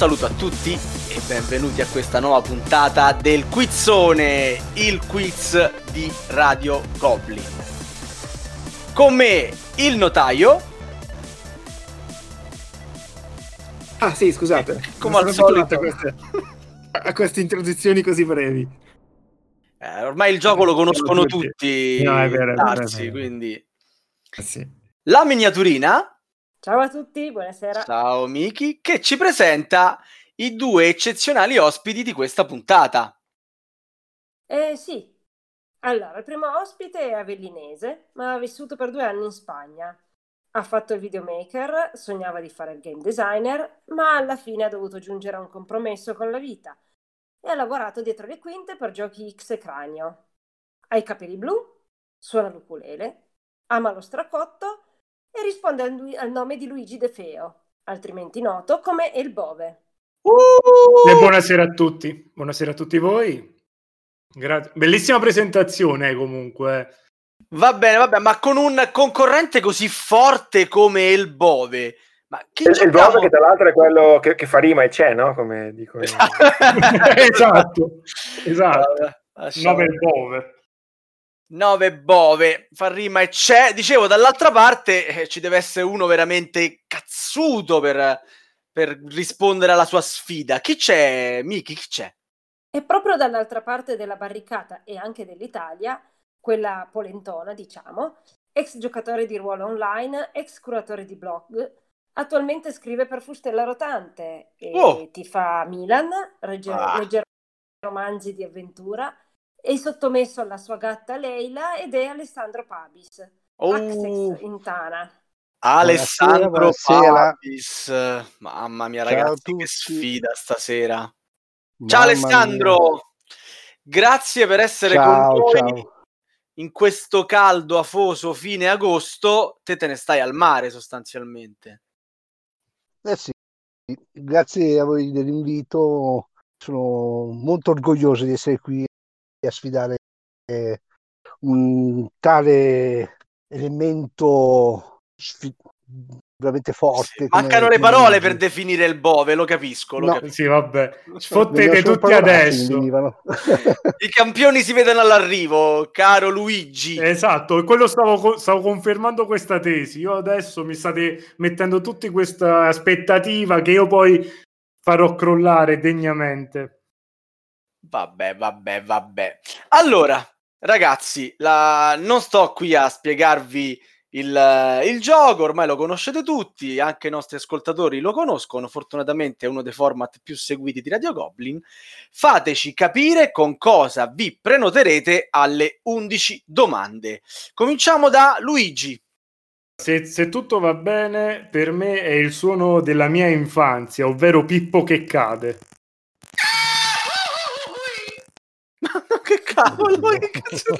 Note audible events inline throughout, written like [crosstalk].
saluto a tutti e benvenuti a questa nuova puntata del Quizzone, il quiz di Radio Goblin. Con me il notaio. Ah sì, scusate. Eh, come al solito. A queste, [laughs] a queste introduzioni così brevi. Eh, ormai il gioco lo conoscono tutti. No, è vero, è vero, Darsi, è vero. quindi... Eh, sì. La miniaturina Ciao a tutti, buonasera. Ciao Miki, che ci presenta i due eccezionali ospiti di questa puntata. Eh sì, allora il primo ospite è avellinese, ma ha vissuto per due anni in Spagna. Ha fatto il videomaker, sognava di fare il game designer, ma alla fine ha dovuto giungere a un compromesso con la vita e ha lavorato dietro le quinte per giochi X e Cranio. Ha i capelli blu, suona l'ukulele, ama lo stracotto e risponde al, al nome di Luigi De Feo, altrimenti noto come El Bove. E buonasera a tutti, buonasera a tutti voi. Grazie. Bellissima presentazione comunque. Va bene, va bene, ma con un concorrente così forte come il Bove. Ma che Il, il? Bove che tra l'altro è quello che, che fa rima e c'è, no? Come dicono. [laughs] [laughs] esatto, esatto. Vabbè, lasciamo. 9 bove. 9 Bove, fa rima e c'è. Dicevo, dall'altra parte eh, ci deve essere uno veramente cazzuto per, per rispondere alla sua sfida. Chi c'è, Miki? Chi c'è? E proprio dall'altra parte della barricata e anche dell'Italia, quella polentona, diciamo, ex giocatore di ruolo online, ex curatore di blog, attualmente scrive per Fustella Rotante e Oh. ti fa Milan, regge, Ah. legge romanzi di avventura, è sottomesso alla sua gatta Leila ed è Alessandro Pabis, Oh, Access in Tana. Alessandro buonasera. Papis. Mamma mia, Ciao ragazzi, che sfida stasera. Ciao Mamma Alessandro, mia. grazie per essere Ciao, con noi ciao. in questo caldo afoso fine agosto. Te te ne stai al mare sostanzialmente. Eh sì, grazie a voi dell'invito. Sono molto orgoglioso di essere qui a sfidare eh, un tale elemento sfi- veramente forte. Come- Mancano le come parole per definire il Bove, lo capisco. Lo No. capisco. Sì, vabbè. Sfottete tutti adesso. I campioni si vedono all'arrivo, caro Luigi. Esatto, e quello stavo, co- stavo confermando questa tesi. Io adesso mi state mettendo tutti questa aspettativa che io poi farò crollare degnamente. Vabbè, vabbè, vabbè. Allora, ragazzi, la- non sto qui a spiegarvi il, il gioco, ormai lo conoscete tutti, anche i nostri ascoltatori lo conoscono, fortunatamente è uno dei format più seguiti di Radio Goblin. Fateci capire con cosa vi prenoterete alle 11 domande. Cominciamo da Luigi. Se, se tutto va bene, per me è il suono della mia infanzia, ovvero Pippo che cade. Ma che cavolo, che cazzo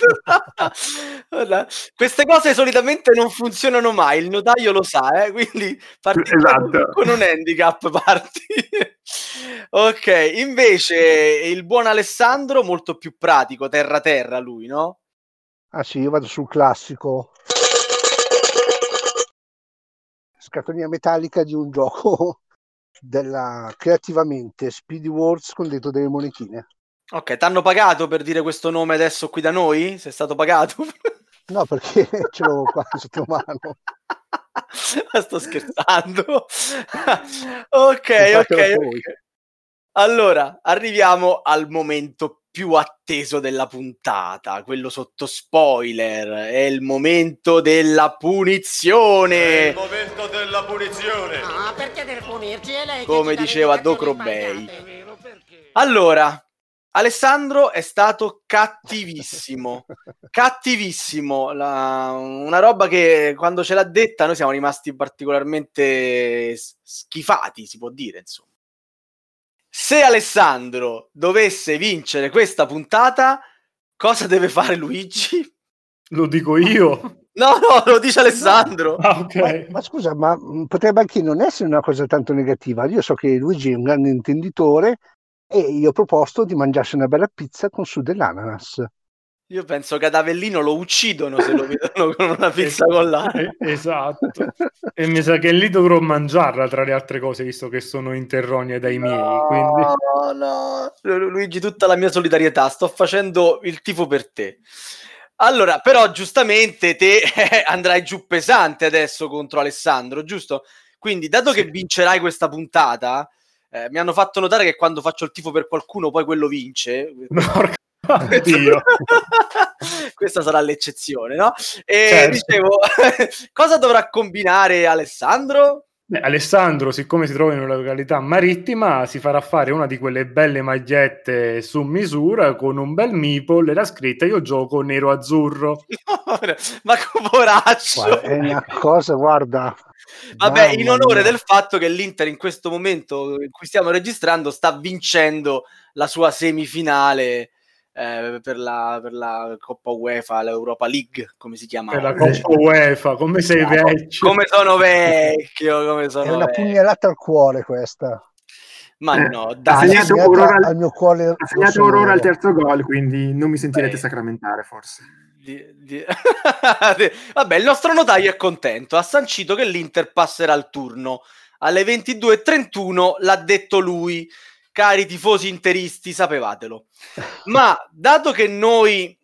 Guarda, queste cose solitamente non funzionano mai, il notaio lo sa, eh, quindi parti Esatto. con un handicap parti. ok, invece il buon Alessandro molto più pratico, terra terra lui, no? Ah sì, io vado sul classico. Scatolina metallica di un gioco [laughs] della creativamente Speedy Wars con dentro delle monetine. Ok, t'hanno pagato per dire questo nome adesso qui da noi? Sei stato pagato? [laughs] No, perché [laughs] ce l'ho qua sotto mano. Ma Sto scherzando. [laughs] ok, ok. Allora, arriviamo al momento più atteso della puntata, quello sotto spoiler. È il momento della punizione. momento della punizione. Ah, perché deve punirci? È lei Come diceva Doc indicazioni Robey. sbagliate, vero? Perché? Allora, Alessandro è stato cattivissimo. [laughs] cattivissimo. La- una roba che quando ce l'ha detta noi siamo rimasti particolarmente schifati, si può dire, insomma. Se Alessandro dovesse vincere questa puntata, cosa deve fare Luigi? Lo dico io. [laughs] No, no, lo dice Alessandro. Ah, Ma, ok. ma scusa, ma potrebbe anche non essere una cosa tanto negativa. Io so che Luigi è un grande intenditore e io ho proposto di mangiarsi una bella pizza con su dell'ananas. Io penso che ad Avellino lo uccidono se lo vedono con una pizza con. Eh, esatto. e mi sa che lì dovrò mangiarla tra le altre cose, visto che sono in terronia dai miei. Quindi... No, no. Lu- Luigi, tutta la mia solidarietà. Sto facendo il tifo per te. Allora, però, giustamente te [laughs] andrai giù pesante adesso contro Alessandro, giusto? Quindi, dato che vincerai questa puntata, eh, mi hanno fatto notare che quando faccio il tifo per qualcuno, poi quello vince. [laughs] Porca Dio. [laughs] Questa sarà l'eccezione, no? E Certo. dicevo, [laughs] cosa dovrà combinare Alessandro? Beh, Alessandro, siccome si trova in una località marittima, si farà fare una di quelle belle magliette su misura con un bel meeple e la scritta io gioco nero-azzurro. [laughs] Ma poraccio! Guarda, è una cosa, guarda. Vabbè, in mamma onore mia. del fatto che l'Inter in questo momento in cui stiamo registrando sta vincendo la sua semifinale eh, per, la, per la Coppa UEFA, l'Europa League, come si chiama? Per la. Coppa UEFA, come sei vecchio. Come sono vecchio, come È sono una vecchio. pugnalata al cuore questa. Ma Eh, no, ha dai. segnato Segnata Aurora al- al mio cuore Ha segnato. Aurora al terzo gol, quindi non mi sentirete Beh. sacramentare forse. Di- di- [laughs] Vabbè, il nostro notaio è contento. Ha sancito che l'Inter passerà il turno alle 22.31. L'ha detto lui. Cari tifosi interisti, sapevatelo. [laughs] Ma dato che noi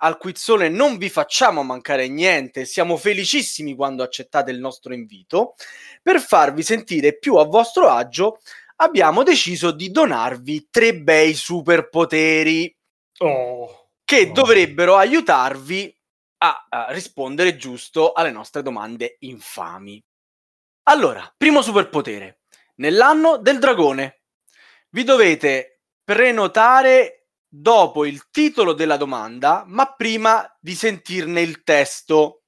al Quizzone non vi facciamo mancare niente, siamo felicissimi quando accettate il nostro invito, per farvi sentire più a vostro agio abbiamo deciso di donarvi tre bei superpoteri Oh. che Oh. dovrebbero aiutarvi a, a rispondere giusto alle nostre domande infami. Allora, primo superpotere. Nell'anno del dragone vi dovete prenotare dopo il titolo della domanda, ma prima di sentirne il testo.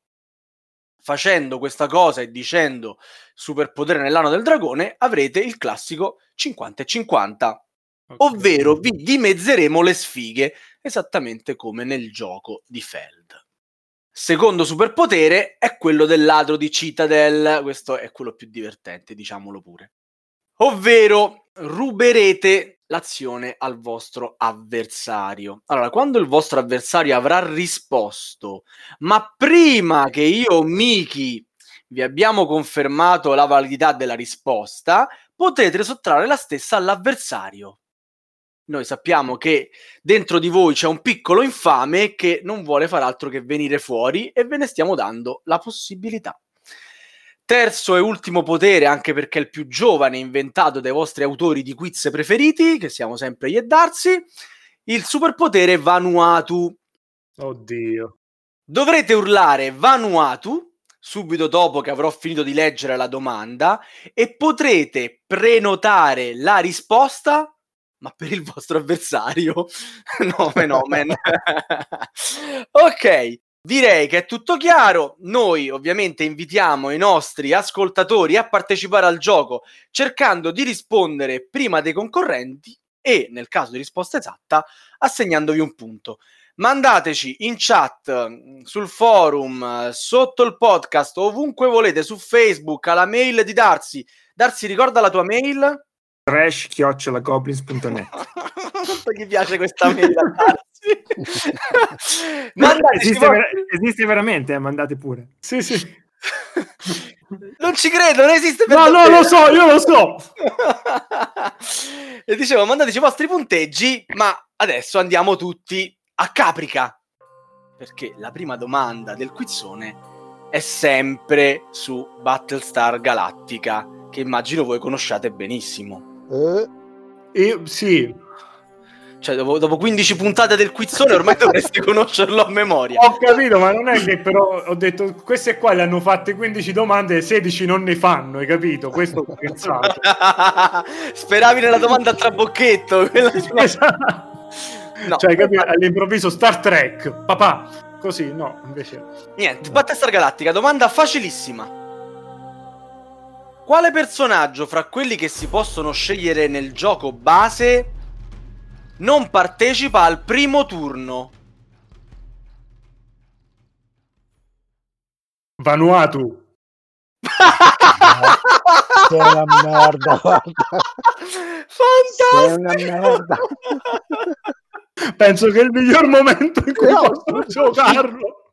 Facendo questa cosa e dicendo superpotere nell'anno del dragone, avrete il classico 50 e 50 Ok. ovvero vi dimezzeremo le sfighe, esattamente come nel gioco di Feld. Secondo superpotere è quello del ladro di Citadel, questo è quello più divertente, diciamolo pure. Ovvero ruberete l'azione al vostro avversario. Allora, quando il vostro avversario avrà risposto, ma prima che io Miki vi abbiamo confermato la validità della risposta, potrete sottrarre la stessa all'avversario. Noi sappiamo che dentro di voi c'è un piccolo infame che non vuole far altro che venire fuori e ve ne stiamo dando la possibilità. Terzo e ultimo potere, anche perché è il più giovane inventato dai vostri autori di quiz preferiti, che siamo sempre io e Darsi, il superpotere Vanuatu. Oddio. Dovrete urlare Vanuatu subito dopo che avrò finito di leggere la domanda e potrete prenotare la risposta, ma per il vostro avversario. [laughs] no, fenomen. [laughs] ok, direi che è tutto chiaro. Noi ovviamente invitiamo i nostri ascoltatori a partecipare al gioco cercando di rispondere prima dei concorrenti e, nel caso di risposta esatta, assegnandovi un punto mandateci in chat sul forum, sotto il podcast, ovunque volete, su Facebook, alla mail di Darsi. Darsi, ricorda la tua mail? Trash chiocciolagoblins.net Quanto [laughs] gli piace questa [laughs] mail esiste, ver- esiste veramente, eh, mandate pure. Sì, sì. Non ci credo, non esiste per No, no, davvero. lo so, io lo so. [laughs] e dicevo, mandateci i vostri punteggi, ma adesso andiamo tutti a Caprica. Perché la prima domanda del quizzone è sempre su Battlestar Galactica, che immagino voi conosciate benissimo. Eh, Io, sì, Cioè, dopo, dopo 15 puntate del quizzone ormai [laughs] dovresti conoscerlo a memoria. ho capito, ma non è che però ho detto queste qua le hanno fatte 15 domande e 16 non ne fanno, hai capito? Questo ho pensato. [laughs] Speravi nella domanda a trabocchetto. quella Esatto. No. Cioè, capito? all'improvviso Star Trek, papà, così, no, invece... Niente, Battlestar Galactica, domanda facilissima. Quale personaggio fra quelli che si possono scegliere nel gioco base non partecipa al primo turno? Vanuatu. [laughs] sei una merda, guarda. Sei una Fantastico! merda. [laughs] Penso che è il miglior momento in cui No, posso no, giocarlo.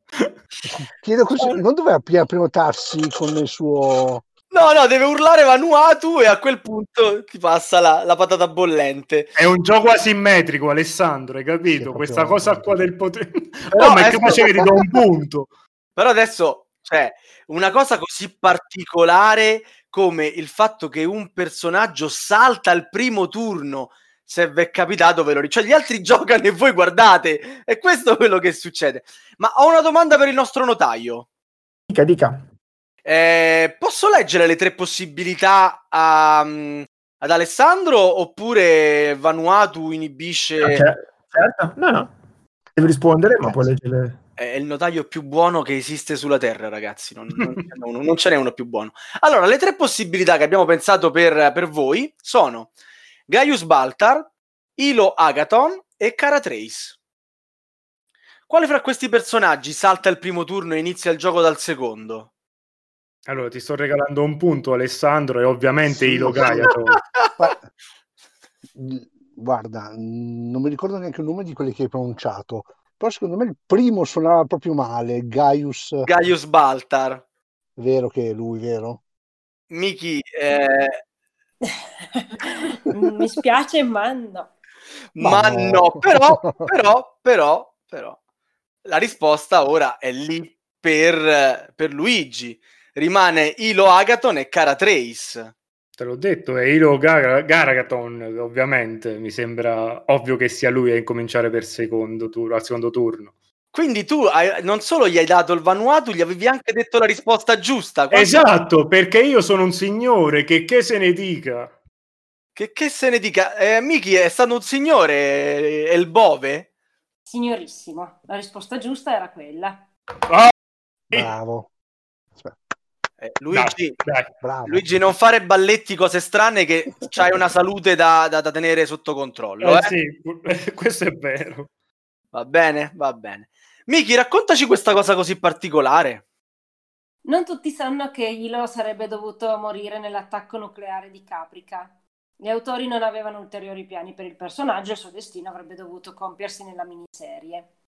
Chiedo così, non doveva prima prenotarsi con il suo... No, no, deve urlare Vanuatu e a quel punto ti passa la, la patata bollente. È un gioco asimmetrico, Alessandro, hai capito? Questa cosa qua del potere. [laughs] Però Oh, ma è adesso- capace che ti do un punto. Però adesso, cioè, una cosa così particolare come il fatto che un personaggio salta al primo turno, se vi è capitato ve lo ricordo, cioè gli altri [laughs] giocano e voi guardate, è questo quello che succede. Ma ho una domanda per il nostro notaio. Dica, dica. Eh, posso leggere le tre possibilità a- mm, ad Alessandro oppure Vanuatu inibisce... Ok, certo. No, no. Devi rispondere, ma puoi leggere. È il notaio più buono che esiste sulla Terra, ragazzi. Non, non ce n'è uno, non ce n'è uno più buono. Allora, le tre possibilità che abbiamo pensato per, per voi sono Gaius Baltar, Ilo Agathon e Caratrace. Quale fra questi personaggi salta il primo turno e inizia il gioco dal secondo? Allora, ti sto regalando un punto, Alessandro, e ovviamente Sì. Ilo Gaiato. Gua- Guarda, non mi ricordo neanche il nome di quelli che hai pronunciato, però secondo me il primo suonava proprio male, Gaius, Gaius Baltar. vero che è lui, vero? Miki, eh, [laughs] Mi spiace, ma no. ma Ma no, no. però, [laughs] però, però, però, la risposta ora è lì per, per Luigi. Rimane Ilo Agathon e Caratrace. Te l'ho detto, è Ilo Gar- Garagaton, ovviamente. Mi sembra ovvio che sia lui a incominciare per secondo turno, al secondo turno. Quindi tu hai- non solo gli hai dato il Vanuatu, gli avevi anche detto la risposta giusta. Quando- Esatto, perché io sono un signore, che che se ne dica? Che, che se ne dica? Eh, Miki è stato un signore, eh, è il Bove? Signorissimo, la risposta giusta era quella. Ah, Bravo, Eh, Luigi, dai, bravo. Luigi, non fare balletti, cose strane, che c'hai una salute da, da- da tenere sotto controllo. eh, eh? sì, [laughs] questo è vero. Va bene, va bene. Miki, raccontaci questa cosa così particolare. Non tutti sanno che Hilo sarebbe dovuto morire nell'attacco nucleare di Caprica. Gli autori non avevano ulteriori piani per il personaggio e il suo destino avrebbe dovuto compiersi nella miniserie.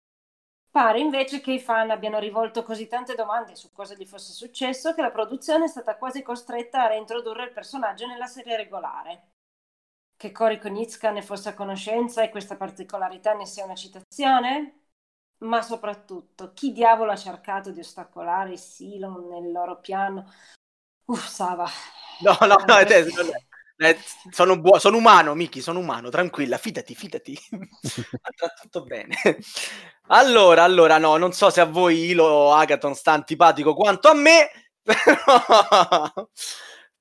Pare invece che i fan abbiano rivolto così tante domande su cosa gli fosse successo che la produzione è stata quasi costretta a reintrodurre il personaggio nella serie regolare. Che Cory Konietzka ne fosse a conoscenza e questa particolarità ne sia una citazione? Ma soprattutto, chi diavolo ha cercato di ostacolare Silon nel loro piano? Uff, Sava. No, no, [laughs] no, è te- eh, sono, buo- sono umano, Miki, sono umano, tranquilla, fidati, fidati. [laughs] Andrà tutto bene. Allora, allora, no, non so se a voi Ilo Agaton sta antipatico quanto a me, [laughs] però...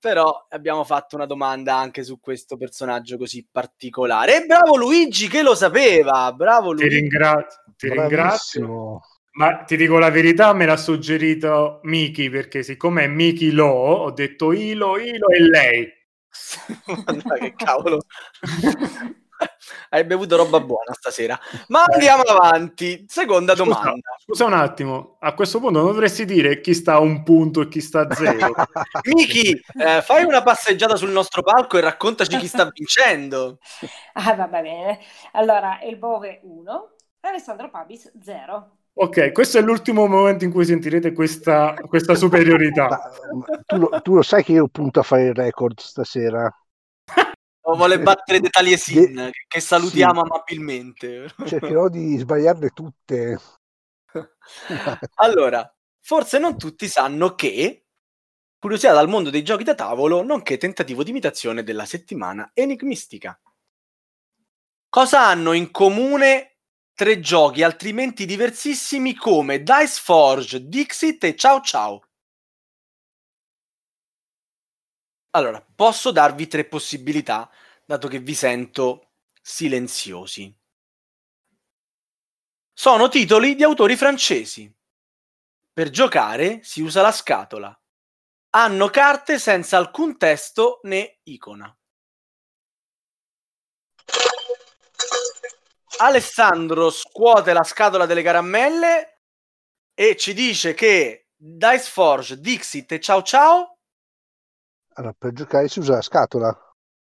però abbiamo fatto una domanda anche su questo personaggio così particolare. E bravo Luigi che lo sapeva, bravo Ti Luigi. ringrazio, ti ringrazio. Ma ti dico la verità, me l'ha suggerito Miki, perché siccome è Miki Lo, ho detto Ilo, Ilo e lei. Madonna, che cavolo. [laughs] Hai bevuto roba buona stasera. Ma andiamo avanti. Seconda Scusa, domanda. Scusa un attimo, a questo punto non dovresti dire chi sta a un punto e chi sta a zero. [laughs] Miki, eh, fai una passeggiata sul nostro palco e raccontaci chi sta vincendo. Ah, va bene. Allora, El Bove 1, Alessandro Pabis 0. Ok, questo è l'ultimo momento in cui sentirete questa, questa superiorità. [laughs] Ma- ma tu, lo, tu lo sai che io punto a fare il record stasera. O vuole battere De Taliesin, De- che, che salutiamo sì. amabilmente. [laughs] Cercherò di sbagliarle tutte. [laughs] Allora, forse non tutti sanno che curiosità dal mondo dei giochi da tavolo, nonché tentativo di imitazione della settimana enigmistica. Cosa hanno in comune tre giochi altrimenti diversissimi come Dice Forge, Dixit e Ciao Ciao? Allora, posso darvi tre possibilità, dato che vi sento silenziosi. Sono titoli di autori francesi. Per giocare si usa la scatola. Hanno carte senza alcun testo né icona. Alessandro scuote la scatola delle caramelle e ci dice che Dice Forge, Dixit e Ciao Ciao Allora, per giocare si usa la scatola.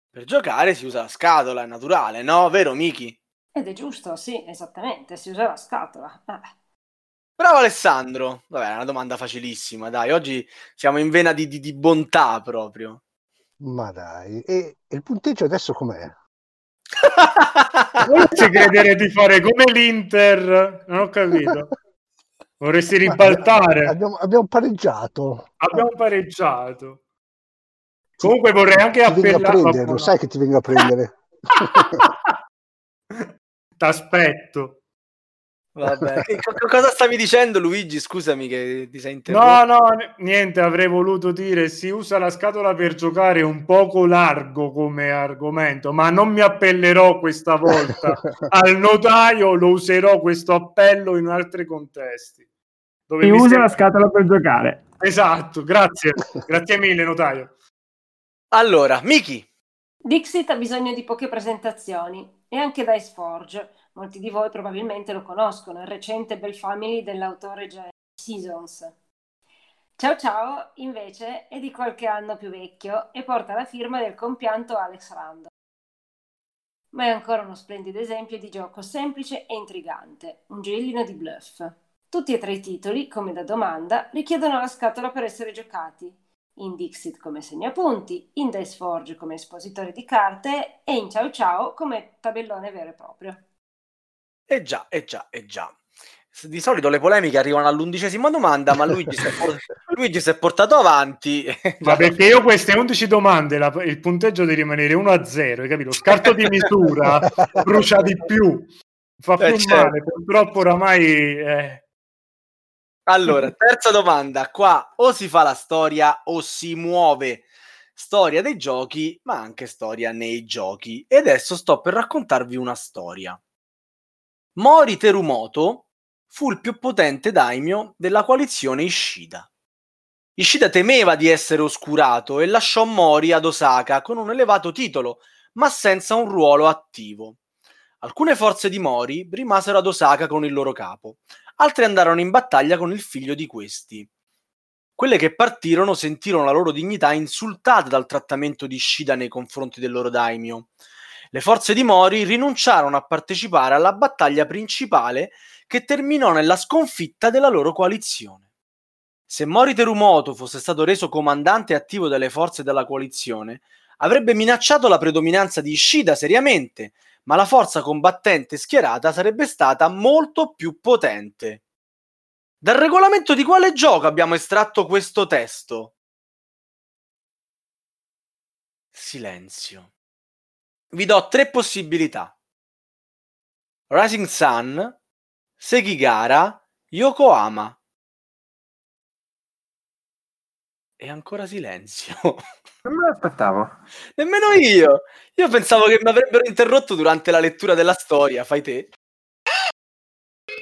per giocare si usa la scatola, è naturale, no? Vero Miki? Ed è giusto, sì, esattamente, si usa la scatola. Ah. Bravo Alessandro. Vabbè, è una domanda facilissima, dai. Oggi siamo in vena di, di- di bontà proprio. Ma dai, e, e il punteggio adesso com'è? Vorresti credere di fare come l'Inter? Non ho capito. Vorresti ribaltare? Abbiamo, abbiamo pareggiato. Abbiamo pareggiato. Comunque vorrei anche appellare... lo sai che ti vengo a prendere. [laughs] T'aspetto. Vabbè. [laughs] Cosa stavi dicendo, Luigi? Scusami che ti sei interrotto. No, no, niente, avrei voluto dire si usa la scatola per giocare un poco largo come argomento, ma non mi appellerò questa volta [laughs] al notaio, lo userò questo appello in altri contesti. Dove Si mi usa sembra- la scatola per giocare. Esatto, grazie, [laughs] grazie mille notaio. Allora, Miki. Dixit ha bisogno di poche presentazioni e anche Dice Forge. Molti di voi probabilmente lo conoscono, il recente Bell Family dell'autore J. Seasons. Ciao Ciao invece è di qualche anno più vecchio e porta la firma del compianto Alex Randall. Ma è ancora uno splendido esempio di gioco semplice e intrigante, un gioiellino di bluff. Tutti e tre i titoli, come da domanda, richiedono la scatola per essere giocati, in Dixit come segnapunti, in Dice Forge come espositore di carte e in Ciao Ciao come tabellone vero e proprio. Eh già, eh già, eh già. Di solito le polemiche arrivano all'undicesima domanda, ma Luigi si è, por- [laughs] Luigi si è portato avanti. [laughs] Ma perché io queste 11 domande, la- il punteggio deve rimanere 1 a 0, hai capito? Scarto di misura [laughs] brucia di più, fa Eh, più certo. male, purtroppo oramai... eh, Allora, terza domanda. Qua o si fa la storia o si muove storia dei giochi, ma anche storia nei giochi. E adesso sto per raccontarvi una storia. Mori Terumoto fu il più potente daimyo della coalizione Ishida. Ishida temeva di essere oscurato e lasciò Mori ad Osaka con un elevato titolo, ma senza un ruolo attivo. Alcune forze di Mori rimasero ad Osaka con il loro capo, altre andarono in battaglia con il figlio di questi. Quelle che partirono sentirono la loro dignità insultata dal trattamento di Ishida nei confronti del loro daimyo. Le forze di Mori rinunciarono a partecipare alla battaglia principale che terminò nella sconfitta della loro coalizione. Se Mori Terumoto fosse stato reso comandante attivo delle forze della coalizione, avrebbe minacciato la predominanza di Ishida seriamente, ma la forza combattente schierata sarebbe stata molto più potente. Dal regolamento di quale gioco abbiamo estratto questo testo? Silenzio. Vi do tre possibilità. Rising Sun, Sekigara, Yokohama. E ancora silenzio. [laughs] Non me l'aspettavo. Nemmeno io. Io pensavo che mi avrebbero interrotto durante la lettura della storia. Fai te.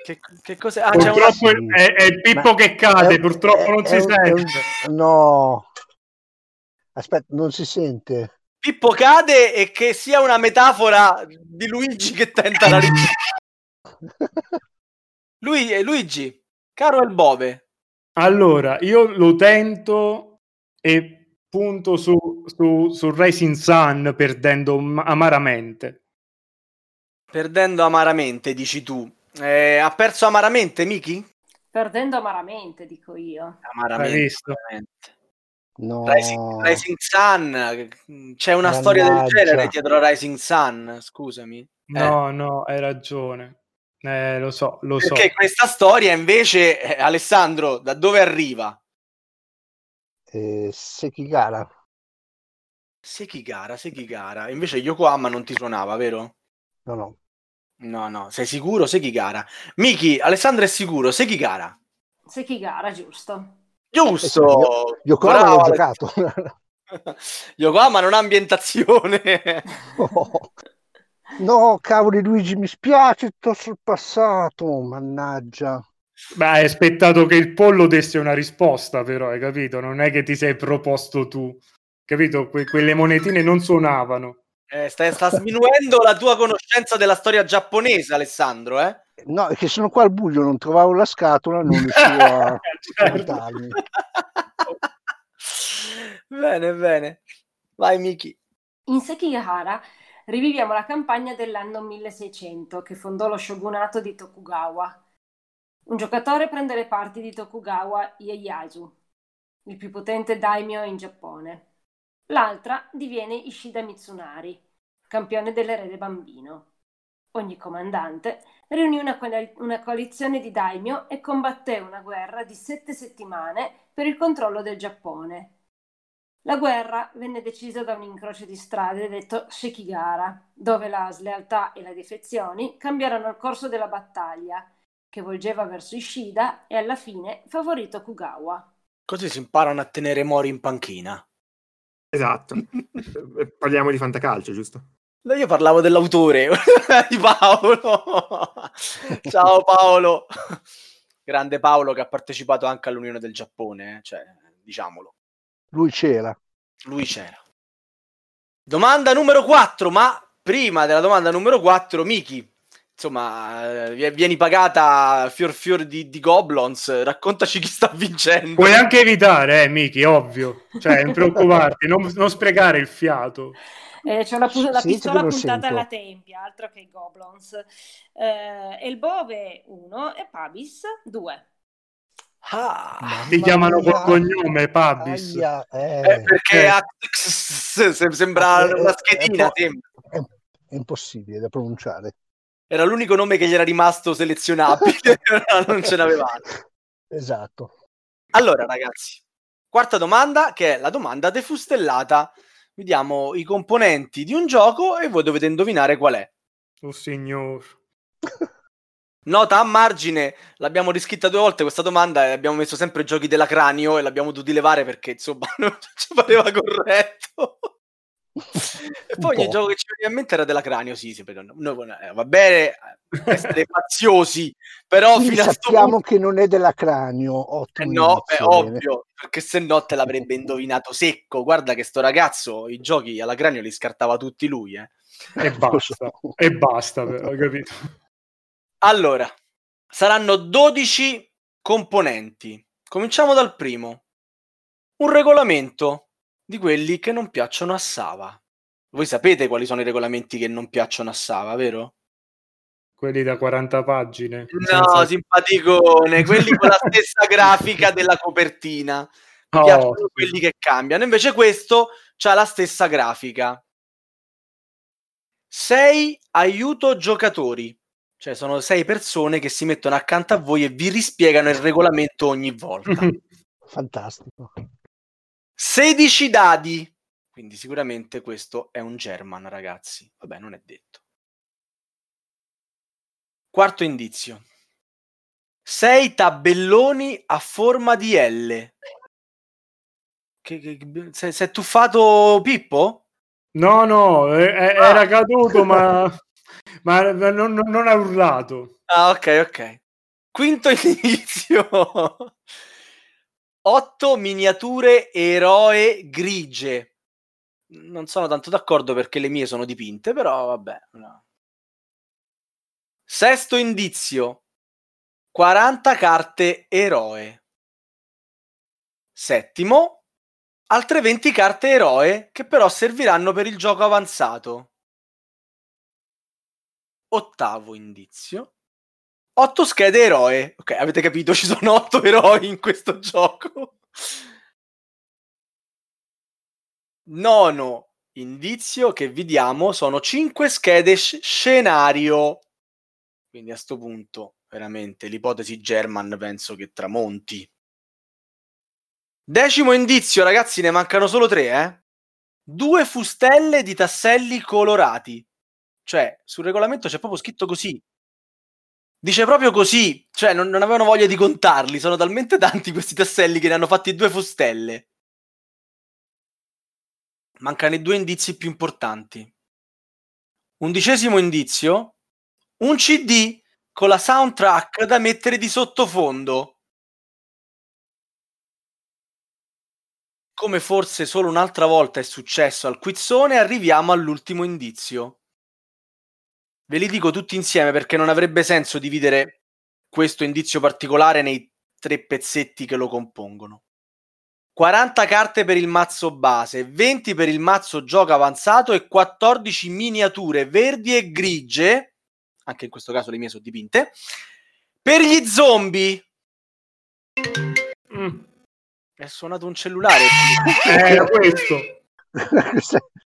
Che, che cos'è? Ah, c'è una... purtroppo è, è il Pippo Ma che cade, è- purtroppo non è- si un- è sente. un- No. Aspetta, non si sente. Pippo cade e che sia una metafora di Luigi che tenta la. [laughs] Lui, eh, Luigi, caro il Bove, Allora, io lo tento e punto su, su, su Rising Sun perdendo amaramente. perdendo amaramente, dici tu. Eh, ha perso amaramente, Miki? Perdendo amaramente, dico io. Amaramente. No. Rising, Rising Sun, c'è una storia del Mannaggia. genere dietro Rising Sun, scusami. No, no, hai ragione. Eh, lo so, lo so. Perché questa storia invece, eh, Alessandro, da dove arriva? Eh, Sekigara. Sekigara, Sekigara. Invece Yokohama non ti suonava, vero? No, no. No, no, sei sicuro? Sekigara. Miki, Alessandro è sicuro, Sekigara. Sekigara, giusto. Giusto! Io- Yokohama Bravo, l'ho giocato. Yokohama non ha ambientazione. [laughs] Oh. No, cavoli Luigi, mi spiace, ti ho sorpassato. Mannaggia. Beh, hai aspettato che il pollo desse una risposta, però, hai capito? Non è che ti sei proposto tu. Capito? Que- quelle monetine non suonavano. Eh, sta, sta sminuendo la tua conoscenza della storia giapponese, Alessandro, eh? No, è che sono qua al buio, non trovavo la scatola, non riuscivo a [laughs] Certo. guardarmi. bene, bene. Vai, Miki. In Sekigahara riviviamo la campagna dell'anno 1600 che fondò lo shogunato di Tokugawa. Un giocatore prende le parti di Tokugawa Ieyasu, il più potente daimyo in Giappone. L'altra diviene Ishida Mitsunari, campione dell'erede bambino. Ogni comandante riunì una, una coalizione di daimyo e combatté una guerra di sette settimane per il controllo del Giappone. La guerra venne decisa da un incrocio di strade detto Shekigara, dove la slealtà e le defezioni cambiarono il corso della battaglia, che volgeva verso Ishida e alla fine favorì Tokugawa. Così si imparano a tenere Mori in panchina. Esatto. [laughs] Eh, Parliamo di fantacalcio, giusto? No, Io parlavo dell'autore [laughs] di Paolo. Ciao Paolo. Grande Paolo che ha partecipato anche all'Unione del Giappone, eh, cioè, diciamolo. Lui c'era. Lui c'era. Domanda numero 4, ma prima della domanda numero 4, Miki, insomma, eh, vieni pagata fior fior di, di goblins, raccontaci chi sta vincendo. Puoi anche evitare, eh, Miki, ovvio. Cioè, non preoccuparti, non, non sprecare il fiato. Eh, c'è una, pu- la Sì, pistola puntata sento. alla tempia, altro che i goblins. Eh, Elbove 1 e Pabis 2. Ah, Ti chiamano col cognome, Pabis. Aia, eh, eh, perché eh. Sembra Eh, una eh, schedina, eh, sembra. è, è impossibile da pronunciare. Era l'unico nome che gli era rimasto selezionabile, [laughs] non ce n'avevamo. Esatto. Allora, ragazzi, quarta domanda, che è la domanda defustellata. Vi diamo i componenti di un gioco e voi dovete indovinare qual è. Oh signor. Nota a margine, l'abbiamo riscritta due volte questa domanda e abbiamo messo sempre giochi della cranio e l'abbiamo dovuti levare perché insomma [laughs] non ci pareva corretto. E poi ogni gioco che ci veniva in mente era della cranio, sì, sì, perché noi, eh, va bene eh, essere faziosi, però Quindi fino a sappiamo punto... che non è della cranio. Eh Ottimo no, beh, inizio, bene. ovvio, perché se no te l'avrebbe indovinato secco. Guarda che sto ragazzo i giochi alla cranio li scartava tutti lui, eh. E basta. e basta, però, hai capito? Allora, saranno 12 componenti. Cominciamo dal primo. Un regolamento di quelli che non piacciono a Sava. Voi sapete quali sono i regolamenti che non piacciono a Sava, vero? Quelli da 40 pagine. No, senza- simpaticone, quelli con la stessa [laughs] grafica della copertina. Mi Oh, piacciono quelli che cambiano. Invece questo ha la stessa grafica. 6 aiuto giocatori. Cioè sono sei persone che si mettono accanto a voi e vi rispiegano il regolamento ogni volta. [laughs] [laughs] Fantastico. 16 dadi. Quindi sicuramente questo è un German, ragazzi. Vabbè, non è detto. Quarto indizio. 6 tabelloni a forma di L. Che, che, che- sei, sei tuffato Pippo? No, no, eh, Ah. era caduto, ma, [laughs] ma non, non- non ha urlato. Ah, ok, ok. Quinto [laughs] indizio. 8 miniature eroe grigie. Non sono tanto d'accordo perché le mie sono dipinte, però vabbè. no. Sesto indizio. 40 carte eroe. Settimo. Altre 20 carte eroe che però serviranno per il gioco avanzato. Ottavo indizio. 8 schede eroe. Ok, avete capito, ci sono 8 eroi in questo gioco. Nono indizio che vi diamo sono 5 schede sc- scenario. Quindi a sto punto, veramente, l'ipotesi German penso che tramonti. Decimo indizio, ragazzi, ne mancano solo tre, eh? Due fustelle di tasselli colorati. Cioè, sul regolamento c'è proprio scritto così. Dice proprio così, cioè non, non avevano voglia di contarli, sono talmente tanti questi tasselli che ne hanno fatti due fustelle. Mancano i due indizi più importanti. Undicesimo indizio, un CD con la soundtrack da mettere di sottofondo. Come forse solo un'altra volta è successo al quizzone, arriviamo all'ultimo indizio. Ve li dico tutti insieme perché non avrebbe senso dividere questo indizio particolare nei tre pezzetti che lo compongono. 40 carte per il mazzo base, 20 per il mazzo gioco avanzato e 14 miniature verdi e grigie, anche in questo caso le mie sono dipinte, per gli zombie. Mm. È suonato un cellulare. [laughs] Era questo. [laughs] [laughs]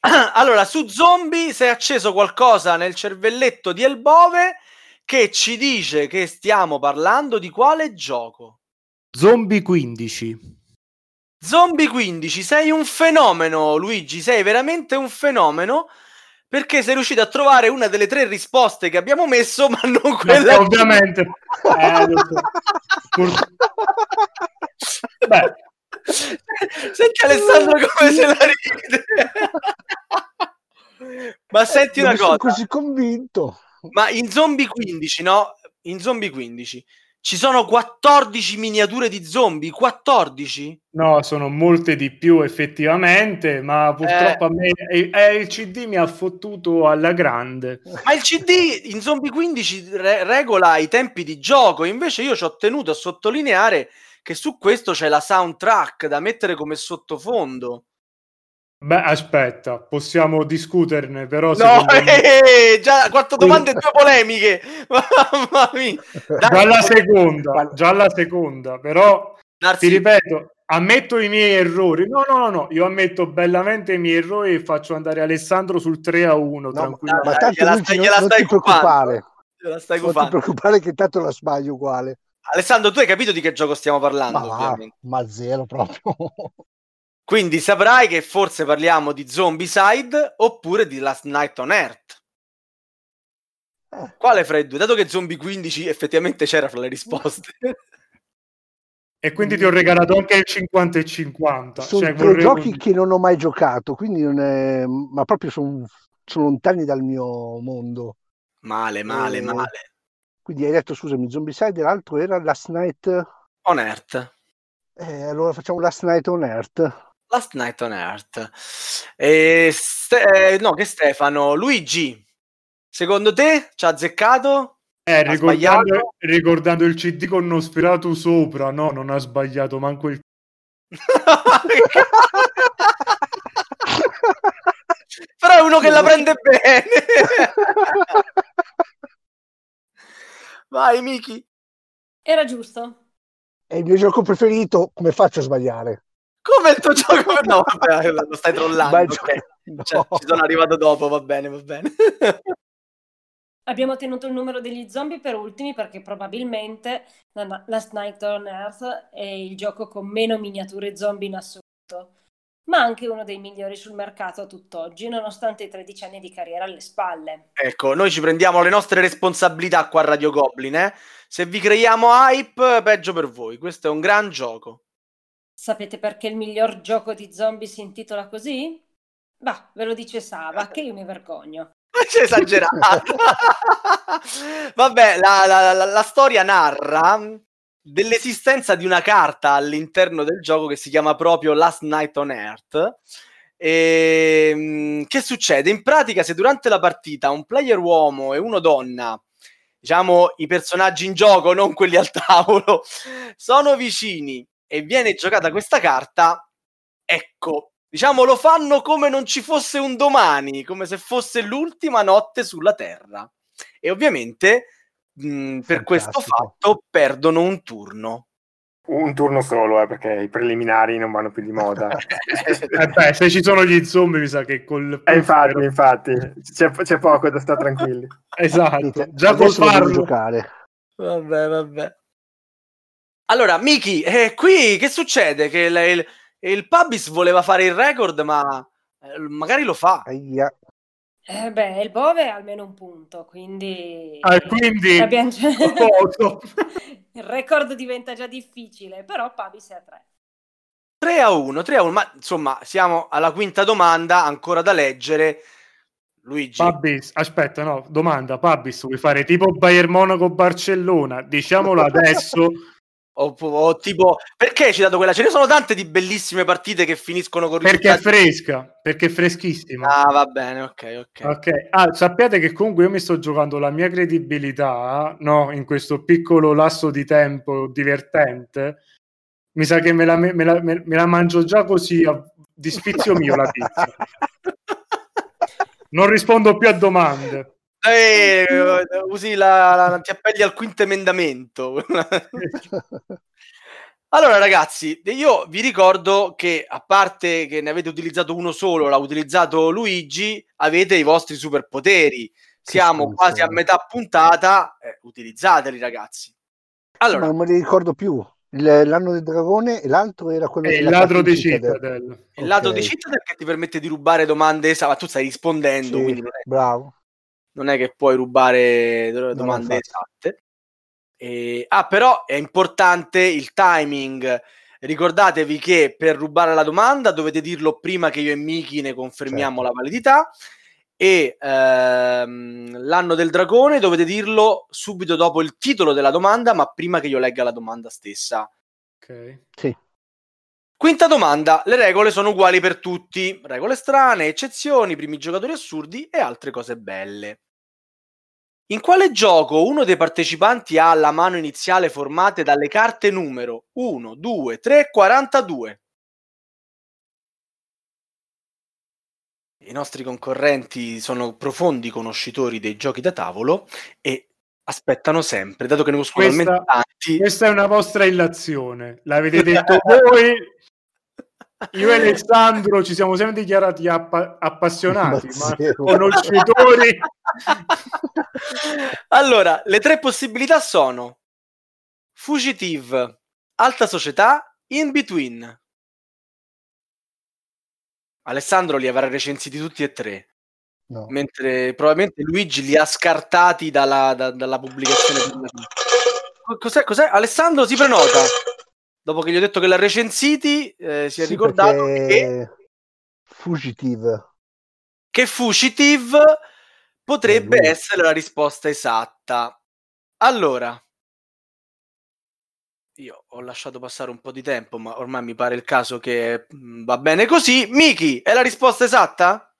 [clears throat] allora, su zombie si è acceso qualcosa nel cervelletto di Elbove che ci dice che stiamo parlando di quale gioco? Zombie 15. Zombie 15, sei un fenomeno, Luigi, sei veramente un fenomeno perché sei riuscito a trovare una delle tre risposte che abbiamo messo, [laughs] ma non quella. Eh, ovviamente. Eh, [laughs] Beh, Senti Alessandro [laughs] come se la ride. [laughs] ma senti una Non sono cosa, così convinto. ma in Zombie 15, no? In Zombie 15 ci sono 14 miniature di zombie, 14? no, sono molte di più effettivamente, ma purtroppo Eh. a me eh, eh, il CD mi ha fottuto alla grande. Ma il CD in Zombie 15 re- regola i tempi di gioco, invece io ci ho tenuto a sottolineare che su questo c'è la soundtrack da mettere come sottofondo. Beh, aspetta, possiamo discuterne, però No, secondo me- eh, già quattro domande e due polemiche. [laughs] Mamma mia. Dai, già la seconda, già la seconda, però Narsi- ti ripeto, ammetto i miei errori. No, no, no, no, io ammetto bellamente i miei errori e faccio andare Alessandro sul 3 a 1 No, ma tanto gliela stai- non, gliela non stai ti preoccupare. Te la stai Non ti preoccupare che tanto la sbaglio uguale. Alessandro, tu hai capito di che gioco stiamo parlando, Ma, ma zero proprio. [laughs] Quindi saprai che forse parliamo di Zombicide oppure di Last Night on Earth. Eh. Quale fra i due? Dato che Zombie 15 effettivamente c'era fra le risposte. [laughs] E quindi ti ho regalato anche il 50 e 50. sono Cioè, vorrei- giochi che non ho mai giocato, quindi non è... ma proprio sono, sono lontani dal mio mondo. male, male, Eh. male. Quindi hai detto, scusami, Zombicide, l'altro era Last Night. On Earth. Eh, allora facciamo Last Night on Earth. Last Night on Earth. E Ste- eh, no, che Stefano. Luigi, secondo te ci ha azzeccato? Eh, Ha ricordando, ricordando il CD con Nosferatu sopra, no, non ha sbagliato manco il... [laughs] Però è uno che la prende bene. [laughs] Vai, Miki. Era giusto? È il mio gioco preferito, come faccio a sbagliare? Come il tuo gioco? [laughs] No, vabbè, lo stai trollando. Ma il ok. gioco- no. Cioè, ci sono arrivato dopo, va bene, va bene. [laughs] Abbiamo tenuto il numero degli zombie per ultimi perché probabilmente la- Last Night on Earth è il gioco con meno miniature zombie in assoluto, ma anche uno dei migliori sul mercato a tutt'oggi, nonostante i 13 anni di carriera alle spalle. ecco, noi ci prendiamo le nostre responsabilità qua a Radio Goblin, eh. Se vi creiamo hype, peggio per voi. Questo è un gran gioco. Sapete perché il miglior gioco di zombie si intitola così? Bah, ve lo dice Sava, che io mi vergogno. [laughs] C'è esagerato. [laughs] Vabbè, la, la- la- la storia narra dell'esistenza di una carta all'interno del gioco che si chiama proprio Last Night on Earth. E, mm, che succede? In pratica, se durante la partita un player uomo e uno donna, diciamo i personaggi in gioco, non quelli al tavolo, [laughs] sono vicini e viene giocata questa carta, ecco, diciamo lo fanno come non ci fosse un domani, come se fosse l'ultima notte sulla Terra. E ovviamente mh, per questo fatto perdono un turno. Un turno solo, eh, perché i preliminari non vanno più di moda. [laughs] Eh beh, se ci sono gli zombie mi sa che col... Eh, infatti, infatti, c'è, c'è poco da stare tranquilli. [laughs] Esatto, già col farlo. giocare. Vabbè, vabbè. Allora, Miki, eh, qui che succede? Che il, il, il Pubis voleva fare il record, ma eh, magari lo fa. Ahia. Eh beh, il Bove è almeno un punto, quindi... Ah, quindi... Abbiamo [laughs] [laughs] il record diventa già difficile, però Pabis è a 3. 3 a 1, 3 a 1, ma insomma, siamo alla quinta domanda, ancora da leggere. Luigi, Pabis, aspetta, no, domanda, Pabis, vuoi fare tipo Bayern Monaco Barcellona? Diciamolo adesso. [laughs] o, o tipo, perché hai citato quella? Ce ne sono tante di bellissime partite che finiscono con perché è risultati... fresca, perché è freschissima. Ah, va bene, ok, ok. Ok, ah, sappiate che comunque io mi sto giocando la mia credibilità no, in questo piccolo lasso di tempo divertente Mi sa che me la, me la- me- me la mangio già così, a- di sfizio mio la pizza. [laughs] Non rispondo più a domande. Eh, usi la, la- ti appelli al quinto emendamento. [laughs] Allora, ragazzi, io vi ricordo che a parte che ne avete utilizzato uno solo, l'ha utilizzato Luigi, avete i vostri superpoteri. Siamo quasi a metà puntata, eh, utilizzateli, ragazzi. Allora, Ma non me li ricordo più. L'anno del dragone e l'altro era quello il della ladro di Citadel. Citadel. il lato ok. di Citadel che ti permette di rubare domande ma tu stai rispondendo, Sì, bravo. Non è che puoi rubare do- domande esatte. E- ah, però è importante il timing. Ricordatevi che per rubare la domanda dovete dirlo prima che io e Miki ne confermiamo Certo. la validità. E ehm, l'anno del dragone dovete dirlo subito dopo il titolo della domanda, ma prima che io legga la domanda stessa. Ok. Sì. Quinta domanda: le regole sono uguali per tutti. Regole strane, eccezioni, primi giocatori assurdi e altre cose belle. In quale gioco uno dei partecipanti ha la mano iniziale formate dalle carte numero 1, 2, 3, 42? I nostri concorrenti sono profondi conoscitori dei giochi da tavolo e aspettano sempre, dato che ne conoscono Questa- tanti. Questa è una vostra illazione. L'avete detto voi. [laughs] Io e Alessandro ci siamo sempre dichiarati appa- appassionati, conoscitori. [laughs] allora, le tre possibilità sono Fugitive, Alta Società, In Between. Alessandro li avrà recensiti tutti e tre, No. mentre probabilmente Luigi li ha scartati dalla, da- dalla pubblicazione. Co- Cos'è, cos'è? Alessandro si prenota. Dopo che gli ho detto che l'ha recensiti, eh, si è Sì, ricordato che, Fugitive. che Fugitive potrebbe Eh, essere la risposta esatta. Allora, io ho lasciato passare un po' di tempo, ma ormai mi pare il caso che mm, va bene così. Miki, è la risposta esatta?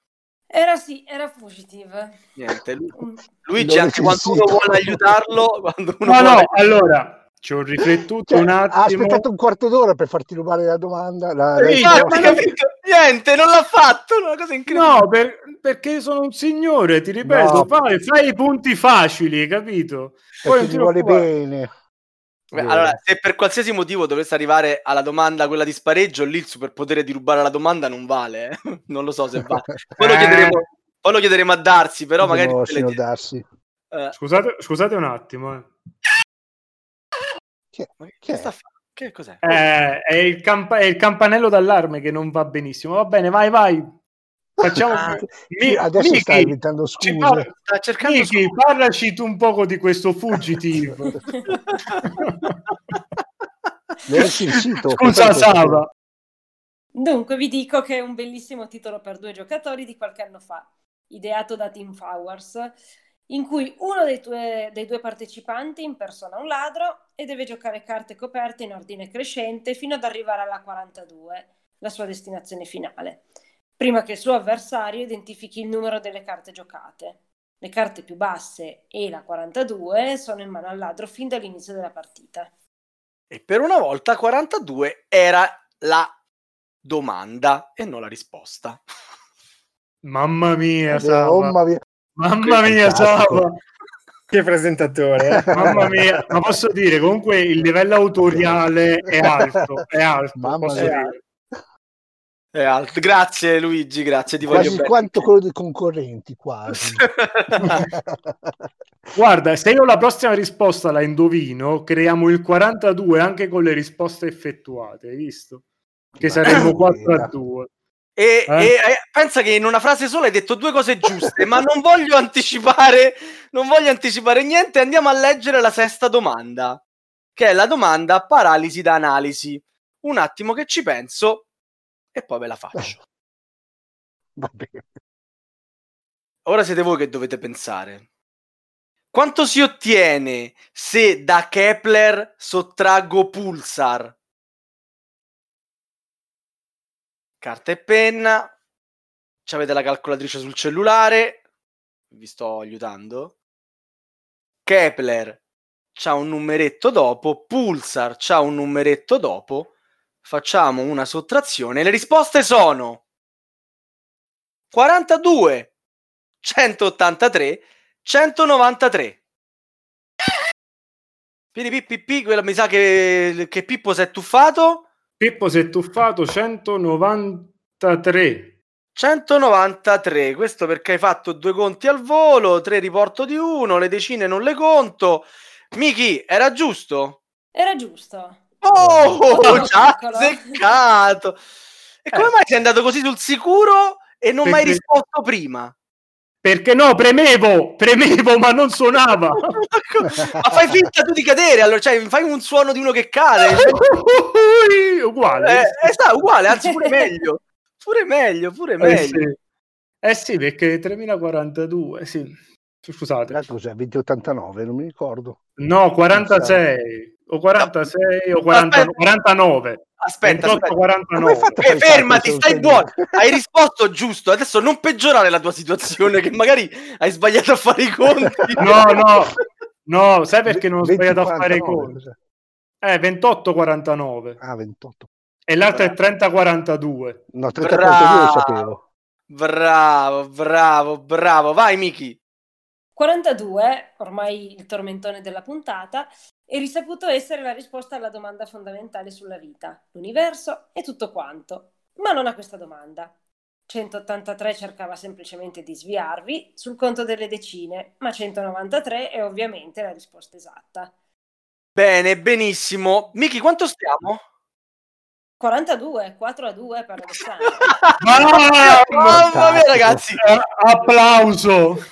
Era sì, era fugitive. Niente, Mm. Luigi, anche quando uno vuole aiutarlo, quando uno No, no, vuole... allora ci ho riflettuto Cioè, un ha attimo. aspettato un quarto d'ora per farti rubare la domanda. La, la Sì, Infatti, risposta. ma- capito? Niente, non l'ha fatto, una cosa incredibile. No, per- perché sono un signore, ti ripeto, No. fai, fai i punti facili, capito? Poi non ti vuole fuori. bene. Beh, allora, se per qualsiasi motivo dovesse arrivare alla domanda quella di spareggio, lì il superpotere di rubare la domanda non vale. eh. [laughs] Non lo so se va. Poi lo Eh. chiederemo, poi lo chiederemo a Darsi, però magari... Te le Darsi. eh, Scusate, scusate un attimo. eh. Che, Chi è? sta Che cos'è? Eh, è, il campa- è il campanello d'allarme che non va benissimo. Va bene, vai, vai. Facciamo. Ah, Mi- Adesso Miki, stai inventando scuse. parla- Sta cercando Miki, scusa. parlaci tu un poco di questo fugitive. [laughs] Scusa? Sava. Dunque, vi dico che è un bellissimo titolo per due giocatori di qualche anno fa, ideato da Team Flowers, in cui uno dei, due- dei due partecipanti impersona un ladro e deve giocare carte coperte in ordine crescente fino ad arrivare alla 42, la sua destinazione finale, prima che il suo avversario identifichi il numero delle carte giocate. Le carte più basse e la 42 sono in mano al ladro fin dall'inizio della partita. E per una volta 42 era la domanda e non la risposta. Mamma mia, Eh, Sava. mamma mia. Mamma mia. Sava. Che presentatore, eh? Mamma mia, ma posso dire, comunque il livello autoriale è alto, è alto. Mamma posso mia. dire. È alto. Grazie Luigi, grazie, ti voglio Quasi bene. quanto quello dei concorrenti, quasi. [laughs] Guarda, se io la prossima risposta la indovino, creiamo il 42 anche con le risposte effettuate, hai visto? Che saremmo Eh. 4 a 2. E, Eh? e- e pensa che in una frase sola hai detto due cose giuste, ma non voglio anticipare, non voglio anticipare niente. Andiamo a leggere la sesta domanda, che è la domanda paralisi da analisi. Un attimo che ci penso e poi ve la faccio. Va bene. Ora siete voi che dovete pensare. Quanto si ottiene se da Kepler sottraggo pulsar? Carta e penna. Avete la calcolatrice sul cellulare. Vi sto aiutando. Kepler c'ha un numeretto dopo. Pulsar c'ha un numeretto dopo. facciamo una sottrazione. Le risposte sono 42, 183, 193. Piripippi, quella mi sa che, che Pippo si è tuffato. Pippo si è tuffato 193. 193, questo perché hai fatto due conti al volo, tre riporto di uno, le decine non le conto. Miki, era giusto? Era giusto. Oh, Oh, già piccolo. azzeccato. E come Eh. mai sei andato così sul sicuro e non Perché- risposto prima? Perché no, premevo, premevo, ma non suonava. ma fai finta tu di cadere, allora, cioè, fai un suono di uno che cade. [laughs] Uguale. Eh, eh, sta uguale, anzi pure meglio. Pure meglio, pure Eh meglio. sì. Eh sì, perché 3042, sì. Scusate. Là cos'è? 2089, non mi ricordo. No, 46 o 46 o 40 Aspetta. 49. Aspetta, 28, aspetta. Come hai 49. fatto Eh, fermati, stai buono. Hai risposto giusto. Adesso non peggiorare la tua situazione, che magari hai sbagliato a fare i conti. No, no. No, sai perché non ho 20, sbagliato a fare i 49, conti? Eh, 28 49 Ah, 28. e l'altro è 30 42. No, 3042 lo sapevo. Bravo, bravo, bravo. Vai, Miki. 42, ormai il tormentone della puntata, è risaputo essere la risposta alla domanda fondamentale sulla vita, l'universo e tutto quanto. Ma non a questa domanda. 183 cercava semplicemente di sviarvi sul conto delle decine, ma 193 è ovviamente la risposta esatta. Bene, benissimo. Miki, quanto stiamo? 42, 4 a 2 per Alessandro. Ah, Mamma mia, ragazzi. Applauso.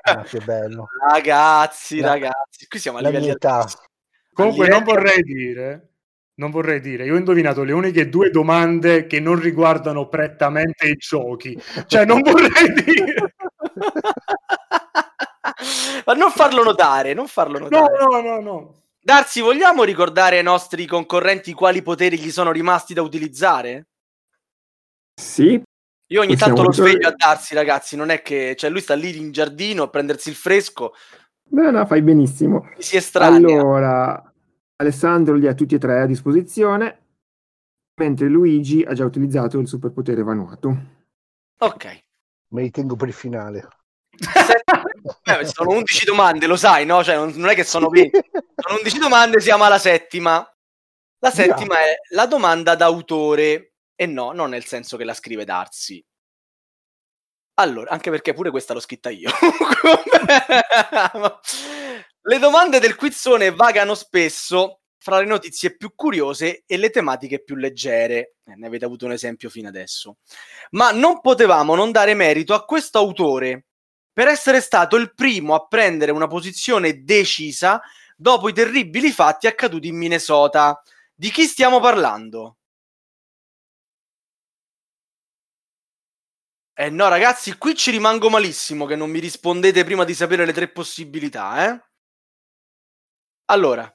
Ah, che bello. Ragazzi, La- ragazzi, qui siamo a età. altissimi. Comunque non vorrei dire non vorrei dire, io ho indovinato le uniche due domande che non riguardano prettamente i giochi. Cioè, non vorrei dire. [laughs] Ma non farlo notare, non farlo No, notare. no, no, no. Darsi, vogliamo ricordare ai nostri concorrenti quali poteri gli sono rimasti da utilizzare? Sì, Io ogni Possiamo tanto lo sveglio a Darsi, ragazzi, non è che... Cioè, lui sta lì in giardino a prendersi il fresco, no, no, fai benissimo. mi si estranea. Allora, Alessandro li ha tutti e tre a disposizione, mentre Luigi ha già utilizzato il superpotere Vanuatu. Ok. Me li tengo per il finale. Eh, sono 11 domande, lo sai, no? Cioè, non, non è che sono 20. Sono 11 domande, siamo alla settima. La settima è la domanda d'autore. E no, non nel senso che la scrive Darsi. Allora, anche perché pure questa l'ho scritta io. [laughs] le domande del quizzone vagano spesso fra le notizie più curiose e le tematiche più leggere. Eh, ne avete avuto un esempio fino adesso. Ma non potevamo non dare merito a questo autore per essere stato il primo a prendere una posizione decisa dopo i terribili fatti accaduti in Minnesota. Di chi stiamo parlando? Eh no, ragazzi, qui ci rimango malissimo che non mi rispondete prima di sapere le tre possibilità, eh? Allora,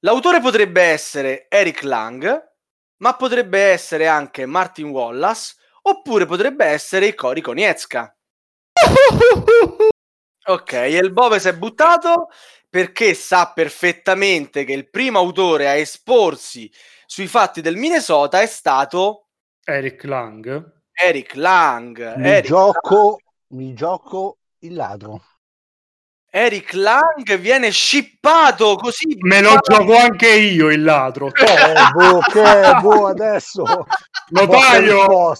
l'autore potrebbe essere Eric Lang, ma potrebbe essere anche Martin Wallace, oppure potrebbe essere Cory Konietzka. Ok, e il Bove si è buttato perché sa perfettamente che il primo autore a esporsi sui fatti del Minnesota è stato Eric Lang. Eric Lang. Mi Eric, gioco, mi gioco il ladro. Eric Lang viene shippato così. Me lo gioco anche io il ladro. Eh, boh, che boh, adesso. Vostra Notaio.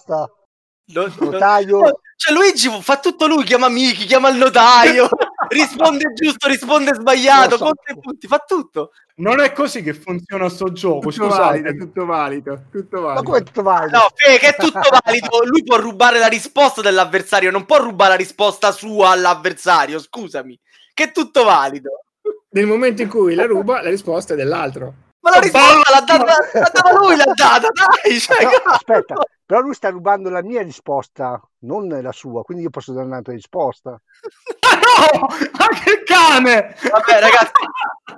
Risposta. Lo- lo- Notaio. Cioè Luigi fa tutto lui, chiama Miki, chiama il notaio, [laughs] risponde giusto, risponde sbagliato, so. conta i punti, fa tutto. Non è così che funziona sto gioco, Tutto scusate. valido, tutto valido, tutto Ma valido. come tutto valido? No, Fe, che è tutto valido, lui può rubare la risposta dell'avversario, non può rubare la risposta sua all'avversario, scusami, che è tutto valido. Nel momento in cui la ruba, la risposta è dell'altro. Ma la risposta l'ha data, l'ha data lui, l'ha data, dai, cioè, No, aspetta, però lui sta rubando la mia risposta, non la sua, quindi io posso dare un'altra risposta. [laughs] No! Ma che cane! Vabbè, ragazzi,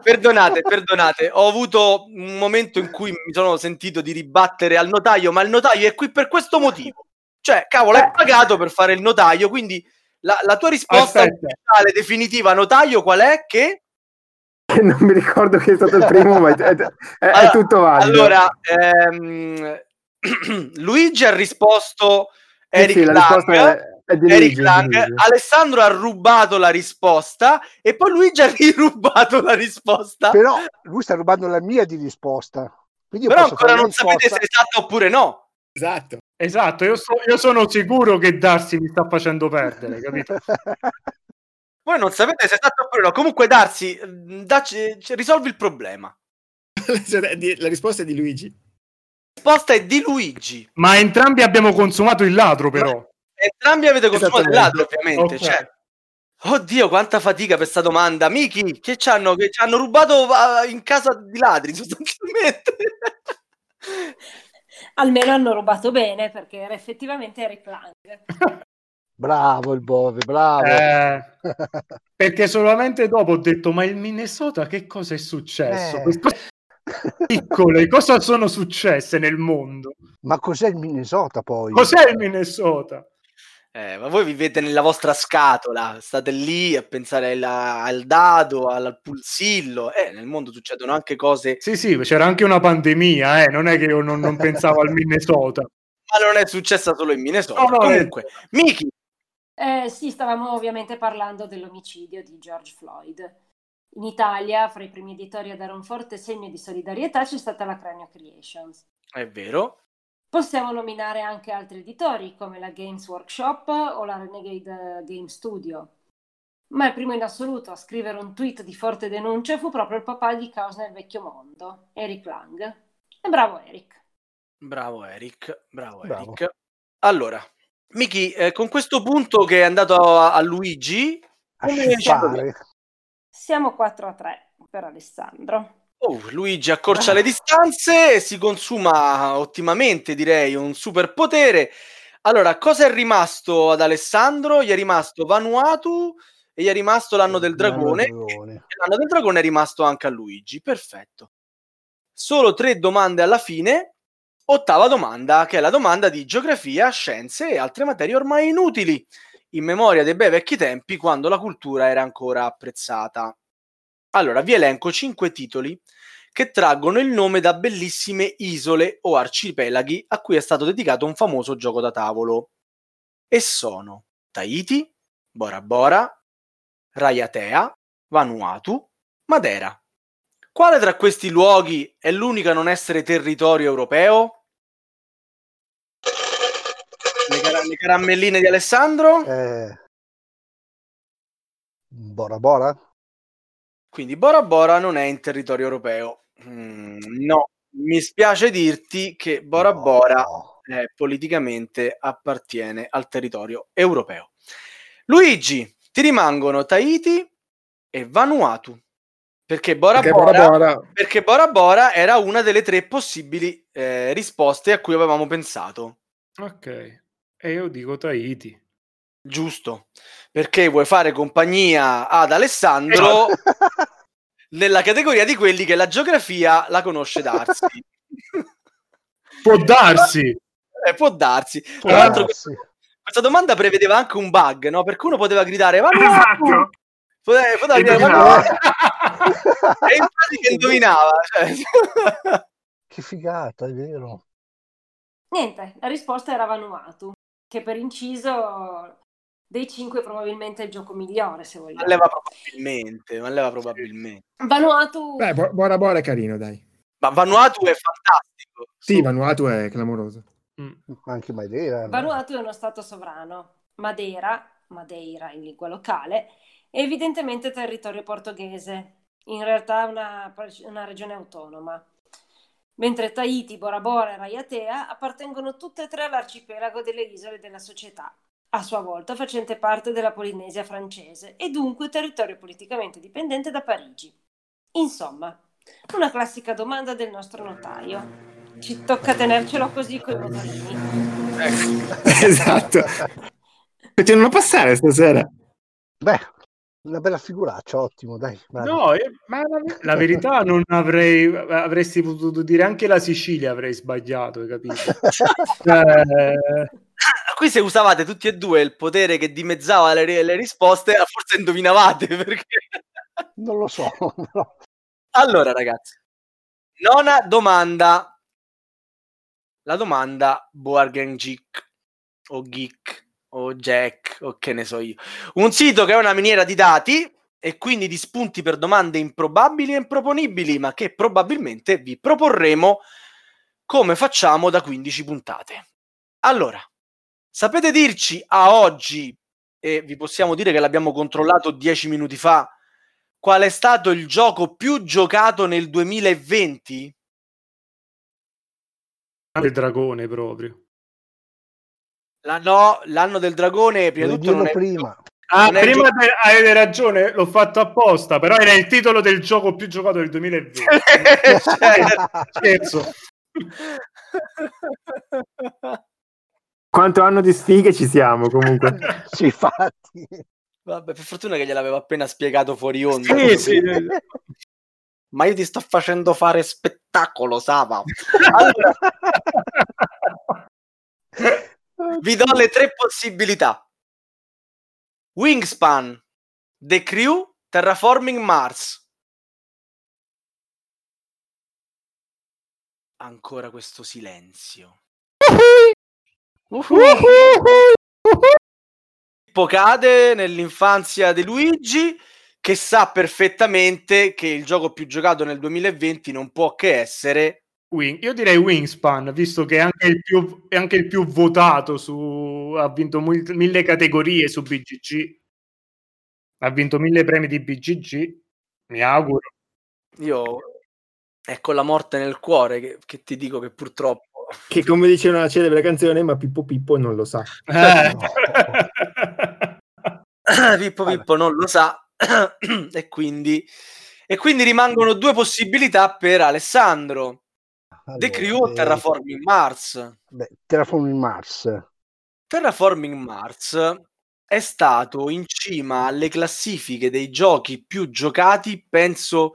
perdonate, perdonate. Ho avuto un momento in cui mi sono sentito di ribattere al notaio, ma il notaio è qui per questo motivo. Cioè, cavolo, è pagato per fare il notaio, quindi la, la tua risposta ufficiale, definitiva, notaio, qual è? Che che [laughs] non mi ricordo chi è stato il primo, ma è, è- è Allora- tutto valido. Allora, ehm, [clears throat] Luigi ha risposto Sì, Eric sì, la Lang. risposta è, è di Eric Luigi, è di Lang. Alessandro ha rubato la risposta e poi Luigi ha [laughs] rirubato la risposta. Però lui sta rubando la mia di risposta. Però ancora non sapete se è risposta. esatta oppure no. Esatto. Esatto, io, so- io sono sicuro che Darsi mi sta facendo perdere, capito? [laughs] Voi non sapete se è esatto oppure no. Comunque, Darsi, mh, dacci- risolvi il problema. [laughs] La risposta è di Luigi. La risposta è di Luigi. Ma entrambi abbiamo consumato il ladro, però. Entrambi avete consumato il ladro, ovviamente. Ok. Cioè. Oddio, quanta fatica per questa domanda. Miki, che ci hanno, che ci hanno rubato in casa di ladri, sostanzialmente. [laughs] Almeno hanno rubato bene perché era effettivamente Eric Lang. [laughs] Bravo il Bove, bravo. Eh, [laughs] perché solamente dopo ho detto, ma il Minnesota che cosa è successo? Eh. Piccole, cosa sono successe nel mondo? Ma cos'è il Minnesota poi? Cos'è il Minnesota? Eh, ma voi vivete nella vostra scatola, state lì a pensare alla- al dado, al, pulsillo. Eh, nel mondo succedono anche cose, Sì, sì, c'era anche una pandemia, eh, non è che io non, non pensavo al Minnesota. [laughs] ma non è successa solo in Minnesota. No, no, Comunque, Miki, Eh, sì, stavamo ovviamente parlando dell'omicidio di George Floyd. In Italia, fra i primi editori a dare un forte segno di solidarietà c'è stata la Cranio Creations. è vero, Possiamo nominare anche altri editori come la Games Workshop o la Renegade Game Studio. Ma il primo in assoluto a scrivere un tweet di forte denuncia fu proprio il papà di Caos nel vecchio mondo, Eric Lang. E bravo Eric. bravo Eric, bravo, Bravo. Eric. Allora, Miki, eh, con questo punto che è andato a, a Luigi, A come. Siamo 4 a 3 per Alessandro. Oh, Luigi accorcia le distanze si consuma ottimamente, direi, un superpotere. Allora, cosa è rimasto ad Alessandro? Gli è rimasto Vanuatu e gli è rimasto l'anno del dragone. L'anno del dragone. E l'anno del dragone è rimasto anche a Luigi. Perfetto. Solo tre domande alla fine. Ottava domanda, che è la domanda di geografia, scienze e altre materie ormai inutili, in memoria dei bei vecchi tempi quando la cultura era ancora apprezzata. Allora, vi elenco cinque titoli che traggono il nome da bellissime isole o arcipelaghi a cui è stato dedicato un famoso gioco da tavolo. E sono Tahiti, Bora Bora, Raiatea, Vanuatu, Madera. Quale tra questi luoghi è l'unico a non essere territorio europeo? Le, cara- le caramelline di Alessandro? Eh, Bora Bora? Quindi Bora Bora non è in territorio europeo. Mm, no, mi spiace dirti che Bora No. Bora eh, politicamente appartiene al territorio europeo. Luigi, ti rimangono Tahiti e Vanuatu. Perché Bora, Perché Bora, Bora Bora perché Bora Bora era una delle tre possibili eh, risposte a cui avevamo pensato. Ok, e io dico Tahiti. Giusto, perché vuoi fare compagnia ad Alessandro [laughs] nella categoria di quelli che la geografia la conosce darsi. [laughs] Può darsi. Eh, può darsi. Tra Può l'altro, darsi. questa domanda prevedeva anche un bug, no? Perché uno poteva gridare Vanuatu! Esatto. Poteva, poteva gridare Indovinava. Vanuatu! [laughs] e infatti che indovinava. Cioè. Che figata, è vero. Niente, la risposta era Vanuatu, che per inciso dei cinque probabilmente è il gioco migliore, se Ma vogliamo. leva probabilmente, ma leva probabilmente. Vanuatu Beh, Bo- Bora Bora è carino, dai. Ma Vanuatu è fantastico. Sì, Vanuatu è clamoroso. Mm. Anche Madeira. no? Vanuatu è uno stato sovrano. Madeira, Madeira in lingua locale, è evidentemente territorio portoghese, in realtà una, una regione autonoma. Mentre Tahiti, Bora Bora e Raiatea appartengono tutte e tre all'arcipelago delle isole della società, a sua volta facente parte della Polinesia francese e dunque territorio politicamente dipendente da Parigi. Insomma, una classica domanda del nostro notaio. Ci tocca tenercelo così coi motorini. Ecco. [laughs] esatto. Facciamolo passare stasera. Beh, una bella figuraccia, ottimo, dai. bravi. No, eh, ma la, la verità [laughs] non avrei, avresti potuto dire anche la Sicilia avrei sbagliato, hai capito? Eh, [laughs] Qui se usavate tutti e due il potere che dimezzava le, le risposte, forse indovinavate [laughs] perché... Non lo so. no. Allora, ragazzi, nona domanda. La domanda Boargen Geek o Geek o Jack o che ne so io. Un sito che è una miniera di dati e quindi di spunti per domande improbabili e improponibili, ma che probabilmente vi proporremo come facciamo da 15 puntate. Allora, sapete dirci a oggi, e vi possiamo dire che l'abbiamo controllato 10 minuti fa, qual è stato il gioco più giocato nel 2020? Il dragone proprio. La, no, l'anno del dragone, prima di tutto, non è prima. Ah, Non prima gio- hai ragione, l'ho fatto apposta, però era il titolo del gioco più giocato del 2020. Cioè, [laughs] Scherzo. Quanto anno di sfighe ci siamo comunque. [laughs] sì, infatti. Vabbè, per fortuna che gliel'avevo appena spiegato fuori onda. Sì, sì. Ma io ti sto facendo fare spettacolo, Sava. [laughs] Allora, vi do le tre possibilità. Wingspan, The Crew, Terraforming Mars. Ancora questo silenzio. Pippo cade nell'infanzia di Luigi che sa perfettamente che il gioco più giocato nel 2020 non può che essere Wing- Io direi Wingspan, visto che è anche il più, è anche il più votato su, ha vinto mil- mille categorie su BGG, ha vinto mille premi di BGG, mi auguro. io è con la morte nel cuore che, che ti dico che purtroppo Che come dice una celebre canzone, ma Pippo Pippo non lo sa. Eh. [laughs] Pippo Pippo non lo sa [clears throat] e quindi e quindi rimangono due possibilità per Alessandro The Allora, Crew o eh, Terraforming Mars beh, Terraforming Mars. Terraforming Mars è stato in cima alle classifiche dei giochi più giocati, penso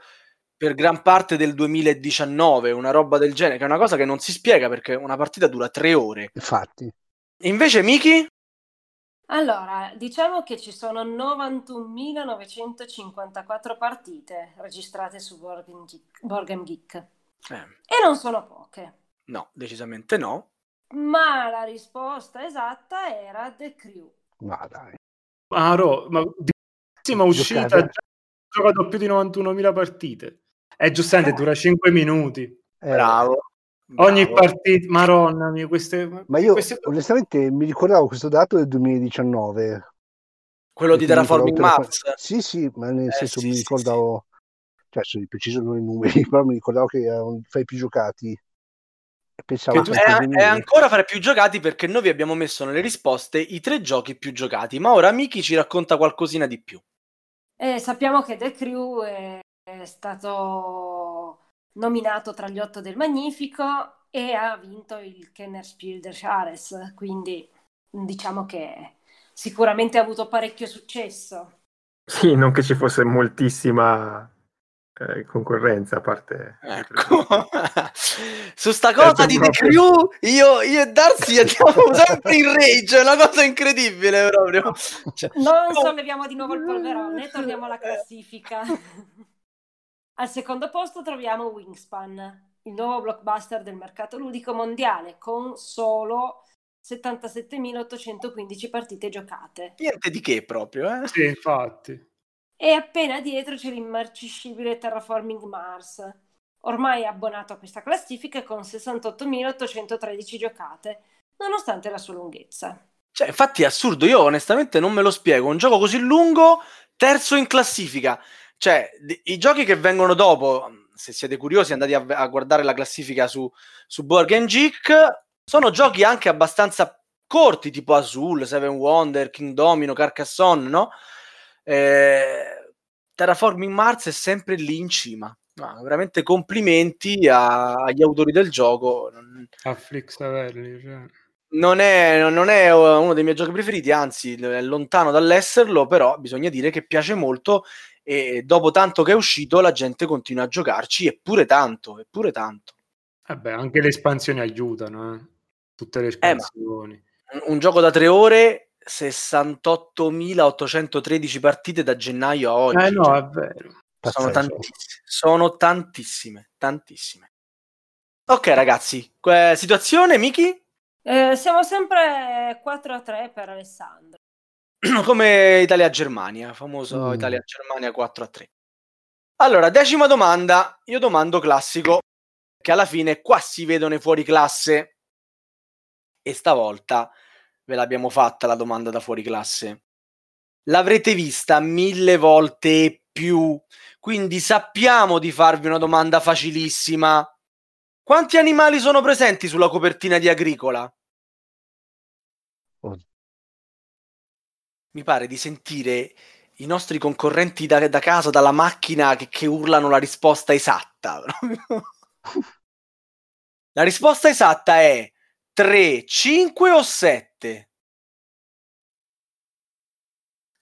per gran parte del 2019, una roba del genere, che è una cosa che non si spiega perché una partita dura tre ore. Infatti. Invece, Miki, Allora, diciamo che ci sono 91.954 partite registrate su Game Geek, Geek. Eh, e non sono poche. no, decisamente no. Ma la risposta esatta era The Crew. Ma dai. Ma, ro- ma di ultima uscita ha giocato più di 91.000 partite. È giustamente, dura 5 minuti. Eh, Bravo. Ogni bravo. partita, maronna mia, queste... Ma io queste- onestamente mi ricordavo questo dato del 2019. Quello di Terraforming Mars. Sì, sì, ma nel Eh, senso sì, mi sì, ricordavo, cioè sono di preciso non i numeri, [laughs] però mi ricordavo che erano fra i più giocati. E pensavo Che È, è ancora fra i più giocati perché noi vi abbiamo messo nelle risposte i tre giochi più giocati. Ma ora Miki ci racconta qualcosina di più. E sappiamo che The Crew è, è stato nominato tra gli otto del Magnifico e ha vinto il Kennerspiel der Jahres, quindi diciamo che sicuramente ha avuto parecchio successo. Sì, non che ci fosse moltissima eh, concorrenza, a parte... Ecco. [laughs] Su sta cosa di The proprio. Crew, io, io e Darcy andiamo [laughs] sempre in rage, è una cosa incredibile proprio. Cioè, Non solleviamo di nuovo il polverone, torniamo alla classifica. [laughs] Al secondo posto troviamo Wingspan, il nuovo blockbuster del mercato ludico mondiale, con solo 77.815 partite giocate. niente di che proprio, eh? Sì, infatti. E appena dietro c'è l'immarcescibile Terraforming Mars, ormai abbonato a questa classifica con 68.813 giocate, nonostante la sua lunghezza. Cioè, infatti è assurdo, io onestamente non me lo spiego. Un gioco così lungo, terzo in classifica. Cioè, i giochi che vengono dopo, se siete curiosi andate a, a guardare la classifica su, su Board Game Geek, sono giochi anche abbastanza corti, tipo Azul, Seven Wonder, King Domino, Carcassonne, no? Eh, Terraforming Mars è sempre lì in cima. No, veramente complimenti a- agli autori del gioco. A Flix Averli, cioè. non è, non è uno dei miei giochi preferiti, anzi è lontano dall'esserlo, però bisogna dire che piace molto e dopo tanto che è uscito la gente continua a giocarci, eppure tanto, eppure tanto. Vabbè, anche le espansioni aiutano, eh. Tutte le espansioni. Un, un gioco da tre ore 68.813 partite da gennaio a oggi. Eh no, cioè, è vero. sono tantissime, sono tantissime, tantissime. Ok ragazzi, que- situazione Miki? Eh, siamo sempre 4 a 3 per Alessandro. [clears throat] Come Italia-Germania, famoso Mm. Italia-Germania 4 a 3. Allora, decima domanda, io domando classico, che alla fine qua si vedono i fuori classe e stavolta ve l'abbiamo fatta la domanda da fuori classe. L'avrete vista mille volte e più, quindi sappiamo di farvi una domanda facilissima. Quanti animali sono presenti sulla copertina di Agricola? Oh. Mi pare di sentire i nostri concorrenti da, da casa, dalla macchina, che, che urlano la risposta esatta. [laughs] la risposta esatta è 3, 5 o 7?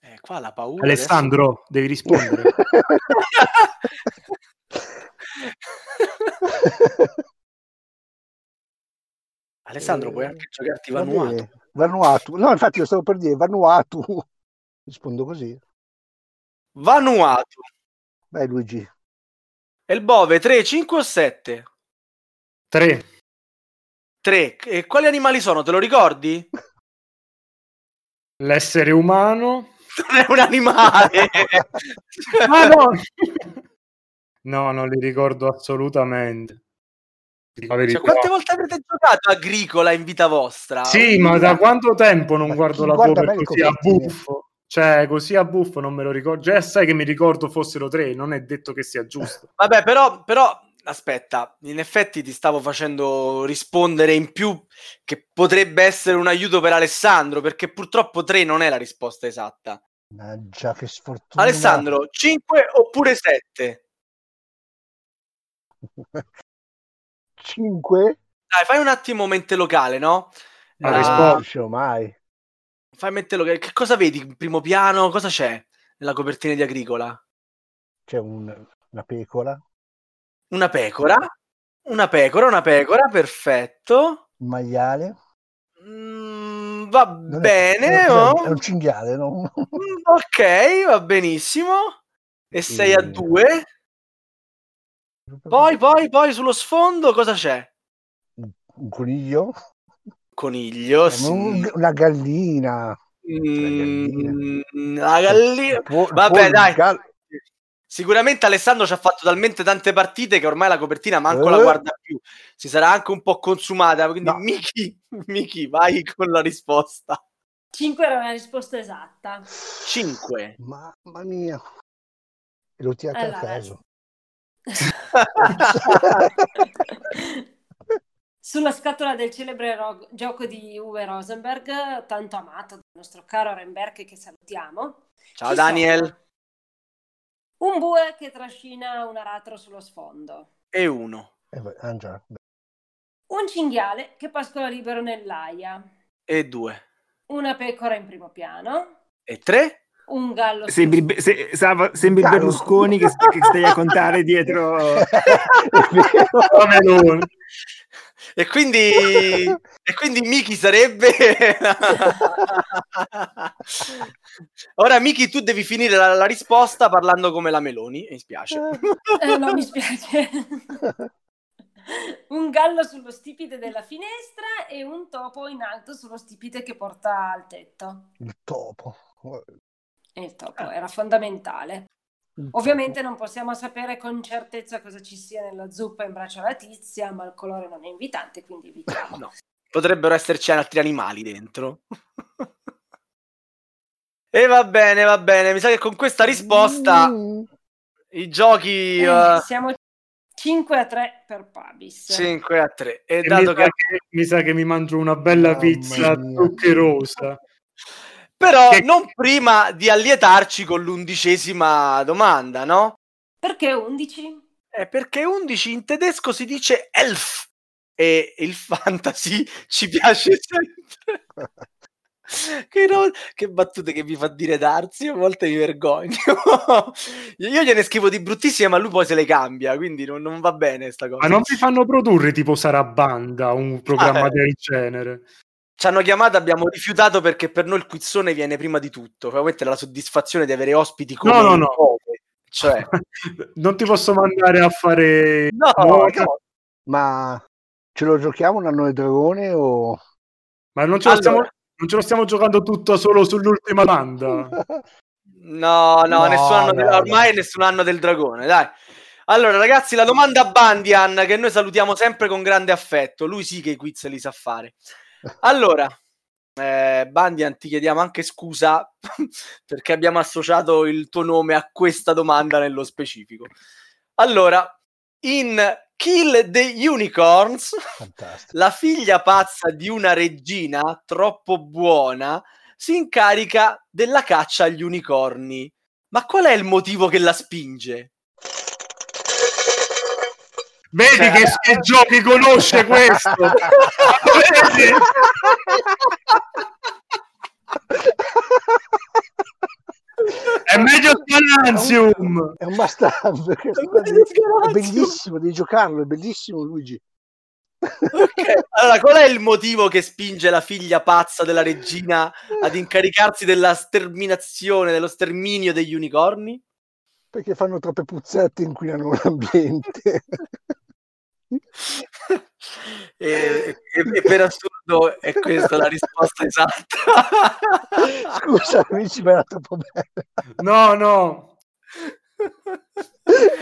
Eh, qua la paura. adesso- Alessandro, devi rispondere. [laughs] Alessandro, puoi Eh, anche giocarti Va Vanuatu. Vanuatu. No, infatti lo stavo per dire Vanuatu. [laughs] Rispondo così. Vanuatu. Vai Luigi. E il Bove 3, 5 o 7? 3. 3. E quali animali sono? Te lo ricordi? L'essere umano. [laughs] Non è un animale. [laughs] Ah no! [laughs] no, non li ricordo assolutamente. Cioè, quante volte avrete giocato agricola in vita vostra? Sì, ma da quanto tempo non Ma guardo la cover così a buffo? Cioè, così a buffo non me lo ricordo. Già sai che mi ricordo fossero tre, non è detto che sia giusto. Vabbè, però, però, aspetta, in effetti ti stavo facendo rispondere in più che potrebbe essere un aiuto per Alessandro, perché purtroppo 3 non è la risposta esatta. Mannaggia, che sfortuna. Alessandro, 5 oppure 7? 5? [laughs] Dai, fai un attimo mente locale, no? La Ah, Riesco mai. Fai mente locale. Che cosa vedi in primo piano? Cosa c'è nella copertina di Agricola? C'è un- una pecora, Una pecora? Una pecora, una pecora, perfetto. un maiale. Mm, va Non bene. è, oh. è un cinghiale, no? Mm, Ok, va benissimo. E 6 a E- 2. Poi, poi, poi sullo sfondo cosa c'è? un coniglio, Coniglio, sì. un- una gallina. Mm, la gallina. Può- Vabbè, può- dai. gal- Sicuramente Alessandro ci ha fatto talmente tante partite che ormai la copertina manco Eh. la guarda più. Si sarà anche un po' consumata. Quindi, No. Miki, [laughs] Miki, vai con la risposta. 5 era la risposta esatta. 5. Mamma mia. E l'ho tirato Allora, a caso. [laughs] Sulla scatola del celebre ro- gioco di Uwe Rosenberg, tanto amato dal nostro caro Renberg che salutiamo. Ciao ci Daniel. sono Un bue che trascina un aratro sullo sfondo. E uno. Eh, ah, già. Un cinghiale che pascola libero nell'aia. E due. Una pecora in primo piano. E tre. Un gallo Sembri, Be- se- Sava- sembri Caro. Berlusconi che, che stai a contare dietro. [laughs] E quindi, e quindi Miki sarebbe. [laughs] Ora, Miki, tu devi finire la, la risposta parlando come la Meloni. Mi spiace. Eh, no, mi spiace. [laughs] un gallo sullo stipite della finestra e un topo in alto sullo stipite che porta al tetto. Il topo. E il topo era fondamentale. Il Ovviamente non possiamo sapere con certezza cosa ci sia nella zuppa in braccio alla tizia, ma il colore non è invitante, quindi evitiamo. No. Potrebbero esserci altri animali dentro. E va bene, va bene. Mi sa che con questa risposta Mm. i giochi Eh, uh, siamo 5 a 3 per Pabis. 5 a 3. E E mi, dato sa che che, mi sa che mi mangio una bella Mamma pizza zuccherosa. Però Che- non prima di allietarci con l'undicesima domanda, no? Perché 11? Eh, perché 11 in tedesco si dice elf e il [laughs] fantasy ci piace sempre. [laughs] che, no- che battute che mi fa dire Darsi, a volte mi vergogno. [laughs] Io gliene scrivo di bruttissime, ma lui poi se le cambia, quindi non, non va bene sta cosa. Ma non vi fanno produrre tipo Sarabanda, un programma Ah, eh. del genere? Ci hanno chiamato, abbiamo rifiutato perché per noi il quizzone viene prima di tutto. Ovviamente la soddisfazione di avere ospiti come No, no, no. Cioè, [laughs] non ti posso mandare a fare no, Nuova- no. Ma ce lo giochiamo un anno del dragone o... ma non ce, lo stiamo, Allora. Non ce lo stiamo giocando tutto solo sull'ultima domanda. [laughs] No, no, No, nessun anno del- no, ormai nessun anno del dragone, dai. Allora, ragazzi, la domanda a Bandian, che noi salutiamo sempre con grande affetto. Lui sì che i quiz li sa fare. [laughs] Allora, eh, Bandian, ti chiediamo anche scusa [laughs] perché abbiamo associato il tuo nome a questa domanda nello specifico. Allora, in Kill the Unicorns, Fantastico. la figlia pazza di una regina troppo buona si incarica della caccia agli unicorni. Ma qual è il motivo che la spinge? Vedi Cioè- che, che giochi conosce questo? [laughs] Vedi? È meglio Scalanzium! È un bastardo. che- È bellissimo, devi giocarlo, è bellissimo Luigi. Ok, Allora, qual è il motivo che spinge la figlia pazza della regina ad incaricarsi della sterminazione, dello sterminio degli unicorni? Perché fanno troppe puzzette e inquinano l'ambiente. [laughs] e, e- e per assurdo è questa la risposta esatta. Scusa, Luigi, ma era troppo bello. No, no.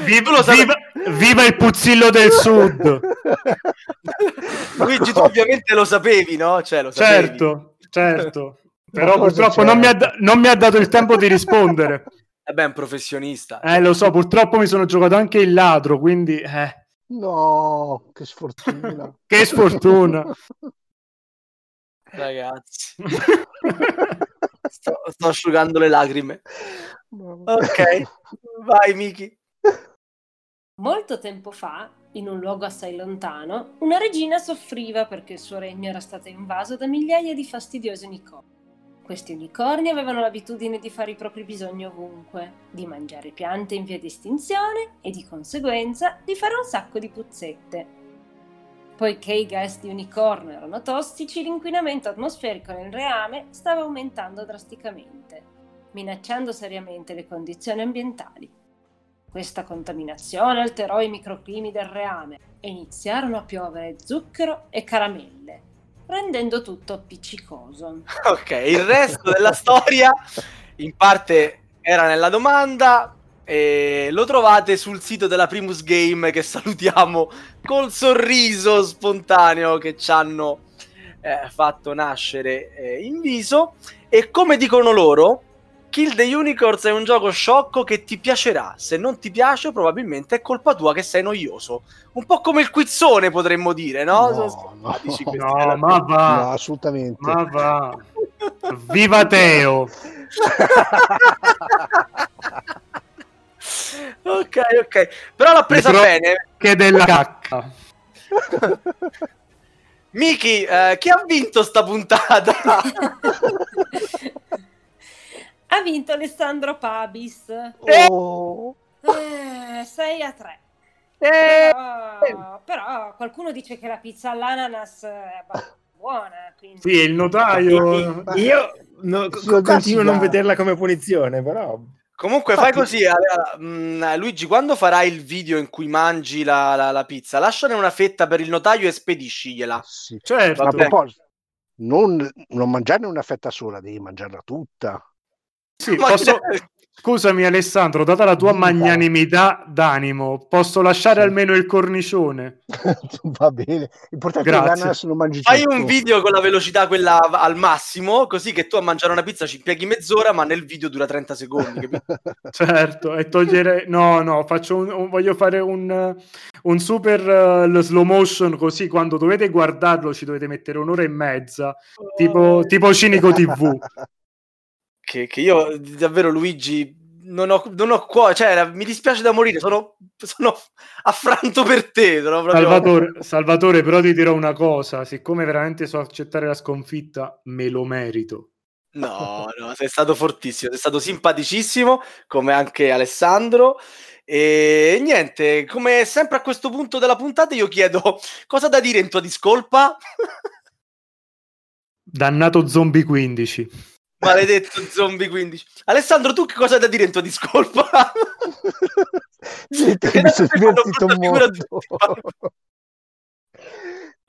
Viva, viva- viva il puzzillo del sud! Luigi, tu ovviamente lo sapevi, no? Cioè, lo sapevi. Certo, certo. Però purtroppo non mi, ha non mi ha dato il tempo di rispondere. Vabbè, è un professionista. Eh, lo so, purtroppo mi sono giocato anche il ladro, quindi... eh, No, che sfortuna. [laughs] che sfortuna. Ragazzi, sto, sto asciugando le lacrime. Ok, vai Miki. Molto tempo fa, in un luogo assai lontano, una regina soffriva perché il suo regno era stato invaso da migliaia di fastidiosi unicorni. Questi unicorni avevano l'abitudine di fare i propri bisogni ovunque, di mangiare piante in via di estinzione e di conseguenza di fare un sacco di puzzette. Poiché i gas di unicorno erano tossici, l'inquinamento atmosferico nel reame stava aumentando drasticamente, minacciando seriamente le condizioni ambientali. Questa contaminazione alterò i microclimi del reame e iniziarono a piovere zucchero e caramelle, rendendo tutto appiccicoso. [laughs] Ok, il resto della storia in parte era nella domanda e lo trovate sul sito della Primus Game che salutiamo col sorriso spontaneo che ci hanno eh, fatto nascere eh, in viso e come dicono loro Kill the Unicorns è un gioco sciocco che ti piacerà se non ti piace probabilmente è colpa tua che sei noioso un po' come il quizzone potremmo dire no? No, no. No, ma va, No, assolutamente. ma va. [laughs] Viva Teo! [laughs] ok, ok. Però l'ha presa Però- bene. Che della cacca. [laughs] Miki, eh, chi ha vinto sta puntata? Ha vinto Alessandro Pabis. Oh, Eh, 6 a 3. Eh, Però, però qualcuno dice che la pizza all'ananas è buona. Quindi... Sì, il notaio... Io no- continuo a non vederla come punizione, però... Comunque fai così, eh, mm, Luigi, quando farai il video in cui mangi la, la- la pizza, lasciane una fetta per il notaio e spediscigliela. sì. Certo. A proposito, non, non mangiarne una fetta sola, devi mangiarla tutta. Sì, posso- [laughs] Scusami Alessandro, data la tua magnanimità d'animo, posso lasciare Sì. almeno il cornicione? [laughs] Va bene. L'importante è Grazie. che l'ananas non mangi Fai tutto. un video con la velocità quella al massimo, così che tu a mangiare una pizza ci impieghi mezz'ora, ma nel video dura 30 secondi. [laughs] Certo, e togliere... No, no, faccio un, un- voglio fare un, un super eh, slow motion così quando dovete guardarlo ci dovete mettere un'ora e mezza, tipo, tipo Cinico TV. Che, che io davvero Luigi non ho, non ho cuore, cioè mi dispiace da morire, sono, sono affranto per te. Proprio... Salvatore, Salvatore, però ti dirò una cosa, siccome veramente so accettare la sconfitta, me lo merito. No, no, sei stato fortissimo, sei stato simpaticissimo, come anche Alessandro. E niente, come sempre a questo punto della puntata io chiedo cosa da dire in tua discolpa? Dannato Zombie 15. Maledetto zombie 15. Alessandro, tu che cosa hai da dire in tua discolpa? [laughs] Che mi sono divertito.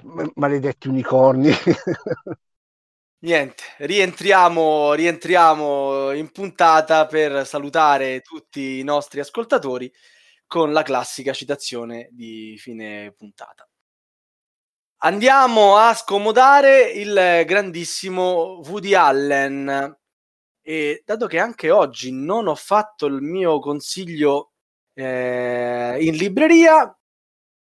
Ma- Maledetti unicorni. Niente, rientriamo, rientriamo in puntata per salutare tutti i nostri ascoltatori con la classica citazione di fine puntata. Andiamo a scomodare il grandissimo Woody Allen e dato che anche oggi non ho fatto il mio consiglio eh, in libreria,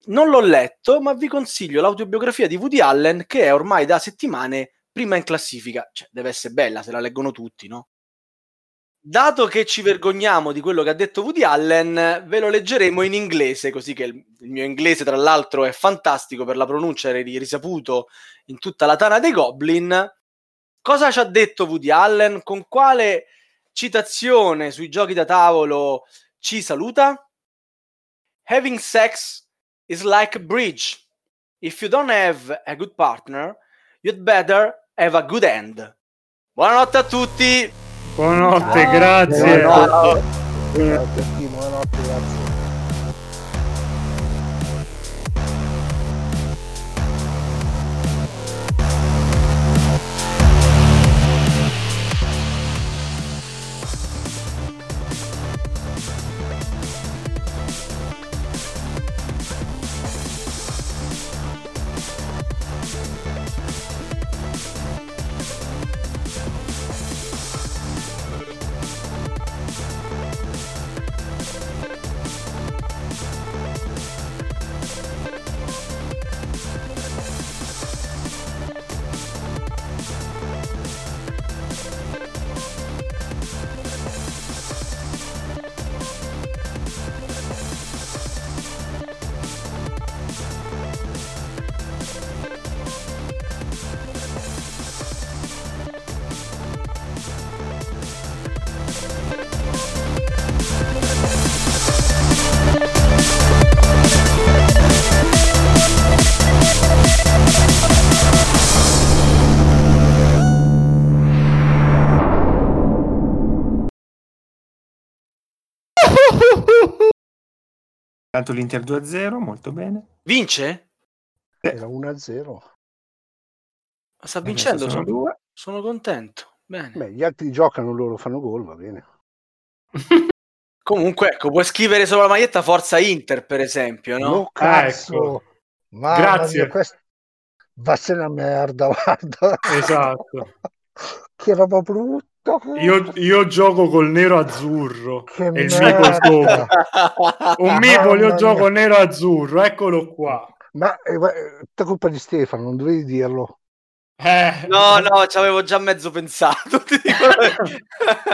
non l'ho letto, ma vi consiglio l'autobiografia di Woody Allen che è ormai da settimane prima in classifica. Cioè, deve essere bella se la leggono tutti, no? Dato che ci vergogniamo di quello che ha detto Woody Allen, ve lo leggeremo in inglese, così che il, mio inglese, tra l'altro, è fantastico per la pronuncia, è ri- risaputo in tutta la tana dei Goblin. Cosa ci ha detto Woody Allen? Con quale citazione sui giochi da tavolo ci saluta? Having sex is like a bridge. If you don't have a good partner, you'd better have a good end. Buonanotte a tutti! Buonanotte, grazie. Buonanotte. Buonanotte, sì, buonanotte, Tanto l'Inter 2-0, molto bene. Vince? Era 1-0. Sta Adesso vincendo, sono sono, due. sono contento. Bene. Beh, gli altri giocano, loro fanno gol, va bene. [laughs] Comunque, ecco, puoi scrivere sopra la maglietta Forza Inter, per esempio, no? No, cazzo. ecco. Mamma Grazie. mia, questo... Vassene a merda, guarda. Esatto. [laughs] che roba brutta. Io, io gioco col nero azzurro Che e il mico sopra. Un mico io gioco nero azzurro, eccolo qua. Ma è tutta colpa di Stefano, non dovevi dirlo. Eh, No, no, ci avevo già mezzo pensato. [laughs] ti dico. [laughs]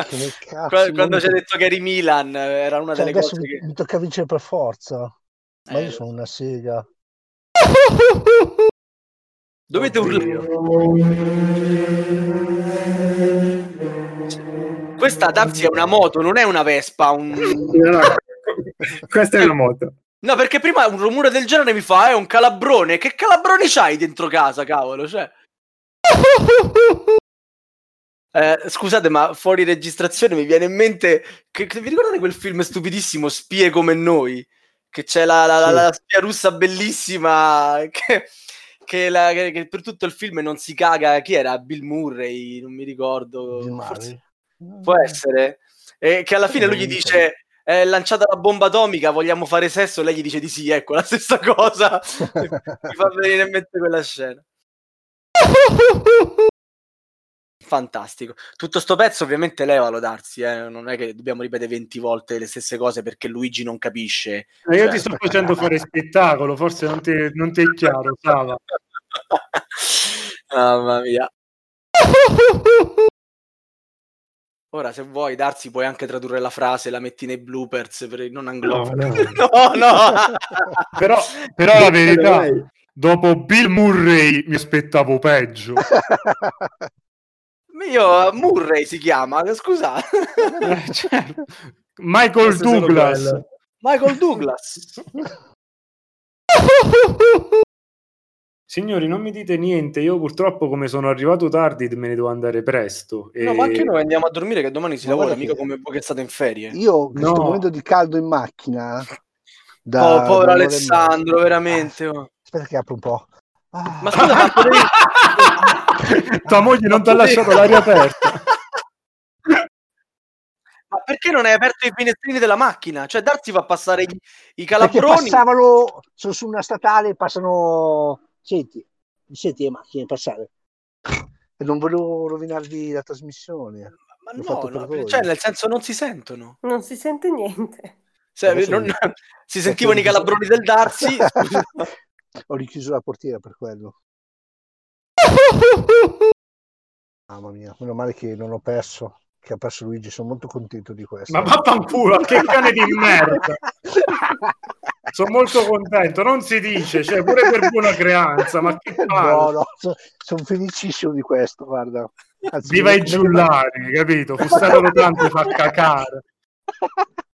Che cazzo, Qua- Quando mi- ci hai detto che eri Milan, era una Cioè, delle cose mi, che... mi tocca vincere per forza. Ma Eh, io sono una sega. Dovete urlare. Questa Dapsi è una moto, non è una Vespa. Un... [laughs] No, no, Questa è una moto. No, perché prima un rumore del genere mi fa, è un calabrone. Che calabroni c'hai dentro casa, cavolo? Cioè... [laughs] Eh, scusate, ma fuori registrazione mi viene in mente. Che, che- vi ricordate quel film stupidissimo, Spie come noi? Che c'è la, la- la- Sì. la spia russa bellissima. [laughs] Che, che la- che- che per tutto il film non si caga. Chi era? Bill Murray? Non mi ricordo. Forse- può essere. E che alla fine lui gli dice. È lanciata la bomba atomica, vogliamo fare sesso? Lei gli dice di sì, ecco [laughs] la stessa cosa. [laughs] Mi fa venire in mente quella scena. [laughs] Fantastico. Tutto sto pezzo ovviamente levalo Darsi, eh? non è che dobbiamo ripetere 20 volte le stesse cose perché Luigi non capisce. Eh, io Cioè- ti sto facendo fare spettacolo, forse non ti, non ti è chiaro, Sava. [laughs] Mamma mia. Ora se vuoi Darsi puoi anche tradurre la frase, la metti nei bloopers per non anglofoni. [laughs] No, No, no. [laughs] Però, però la verità, dopo Bill Murray mi aspettavo peggio. Io Murray si chiama, scusa. Eh, [laughs] certo. Michael Questo Douglas. Michael Douglas. Signori, non mi dite niente. Io purtroppo, come sono arrivato tardi, me ne devo andare presto. No, ma anche noi andiamo a dormire che domani si Ma lavora, mica che- come voi che state in ferie. Io che No. sto morendo di caldo in macchina. Oh, Da, povero da un'ora e Alessandro, veramente. oh. Aspetta che apro un po'. Ah. Ma scusa, ma potevi- [laughs] [laughs] Tua moglie non ti ha lasciato l'aria [laughs] aperta. Ma perché non hai aperto i finestrini della macchina? Cioè, Darsi fa passare i, i Perché calabroni. passavano, sono su una statale, passano, senti, mi senti le macchine passare? E non volevo rovinarvi la trasmissione. Ma L'ho no, fatto per no, voi. cioè, nel senso non si sentono. Non si sente niente. Se- Adesso non- [laughs] si sentivano i Perché calabroni del Darsi. Ho richiuso la portiera per quello. Mamma mia, meno male che non ho perso, che ha perso Luigi, sono molto contento di questo. Ma vaffanculo, che cane di merda. Sono molto contento, non si dice, cioè pure per buona creanza, ma che No, palle. no, sono felicissimo di questo, guarda. Anzi, Viva i giullari, capito? Fussato tanto fa cacare. [laughs]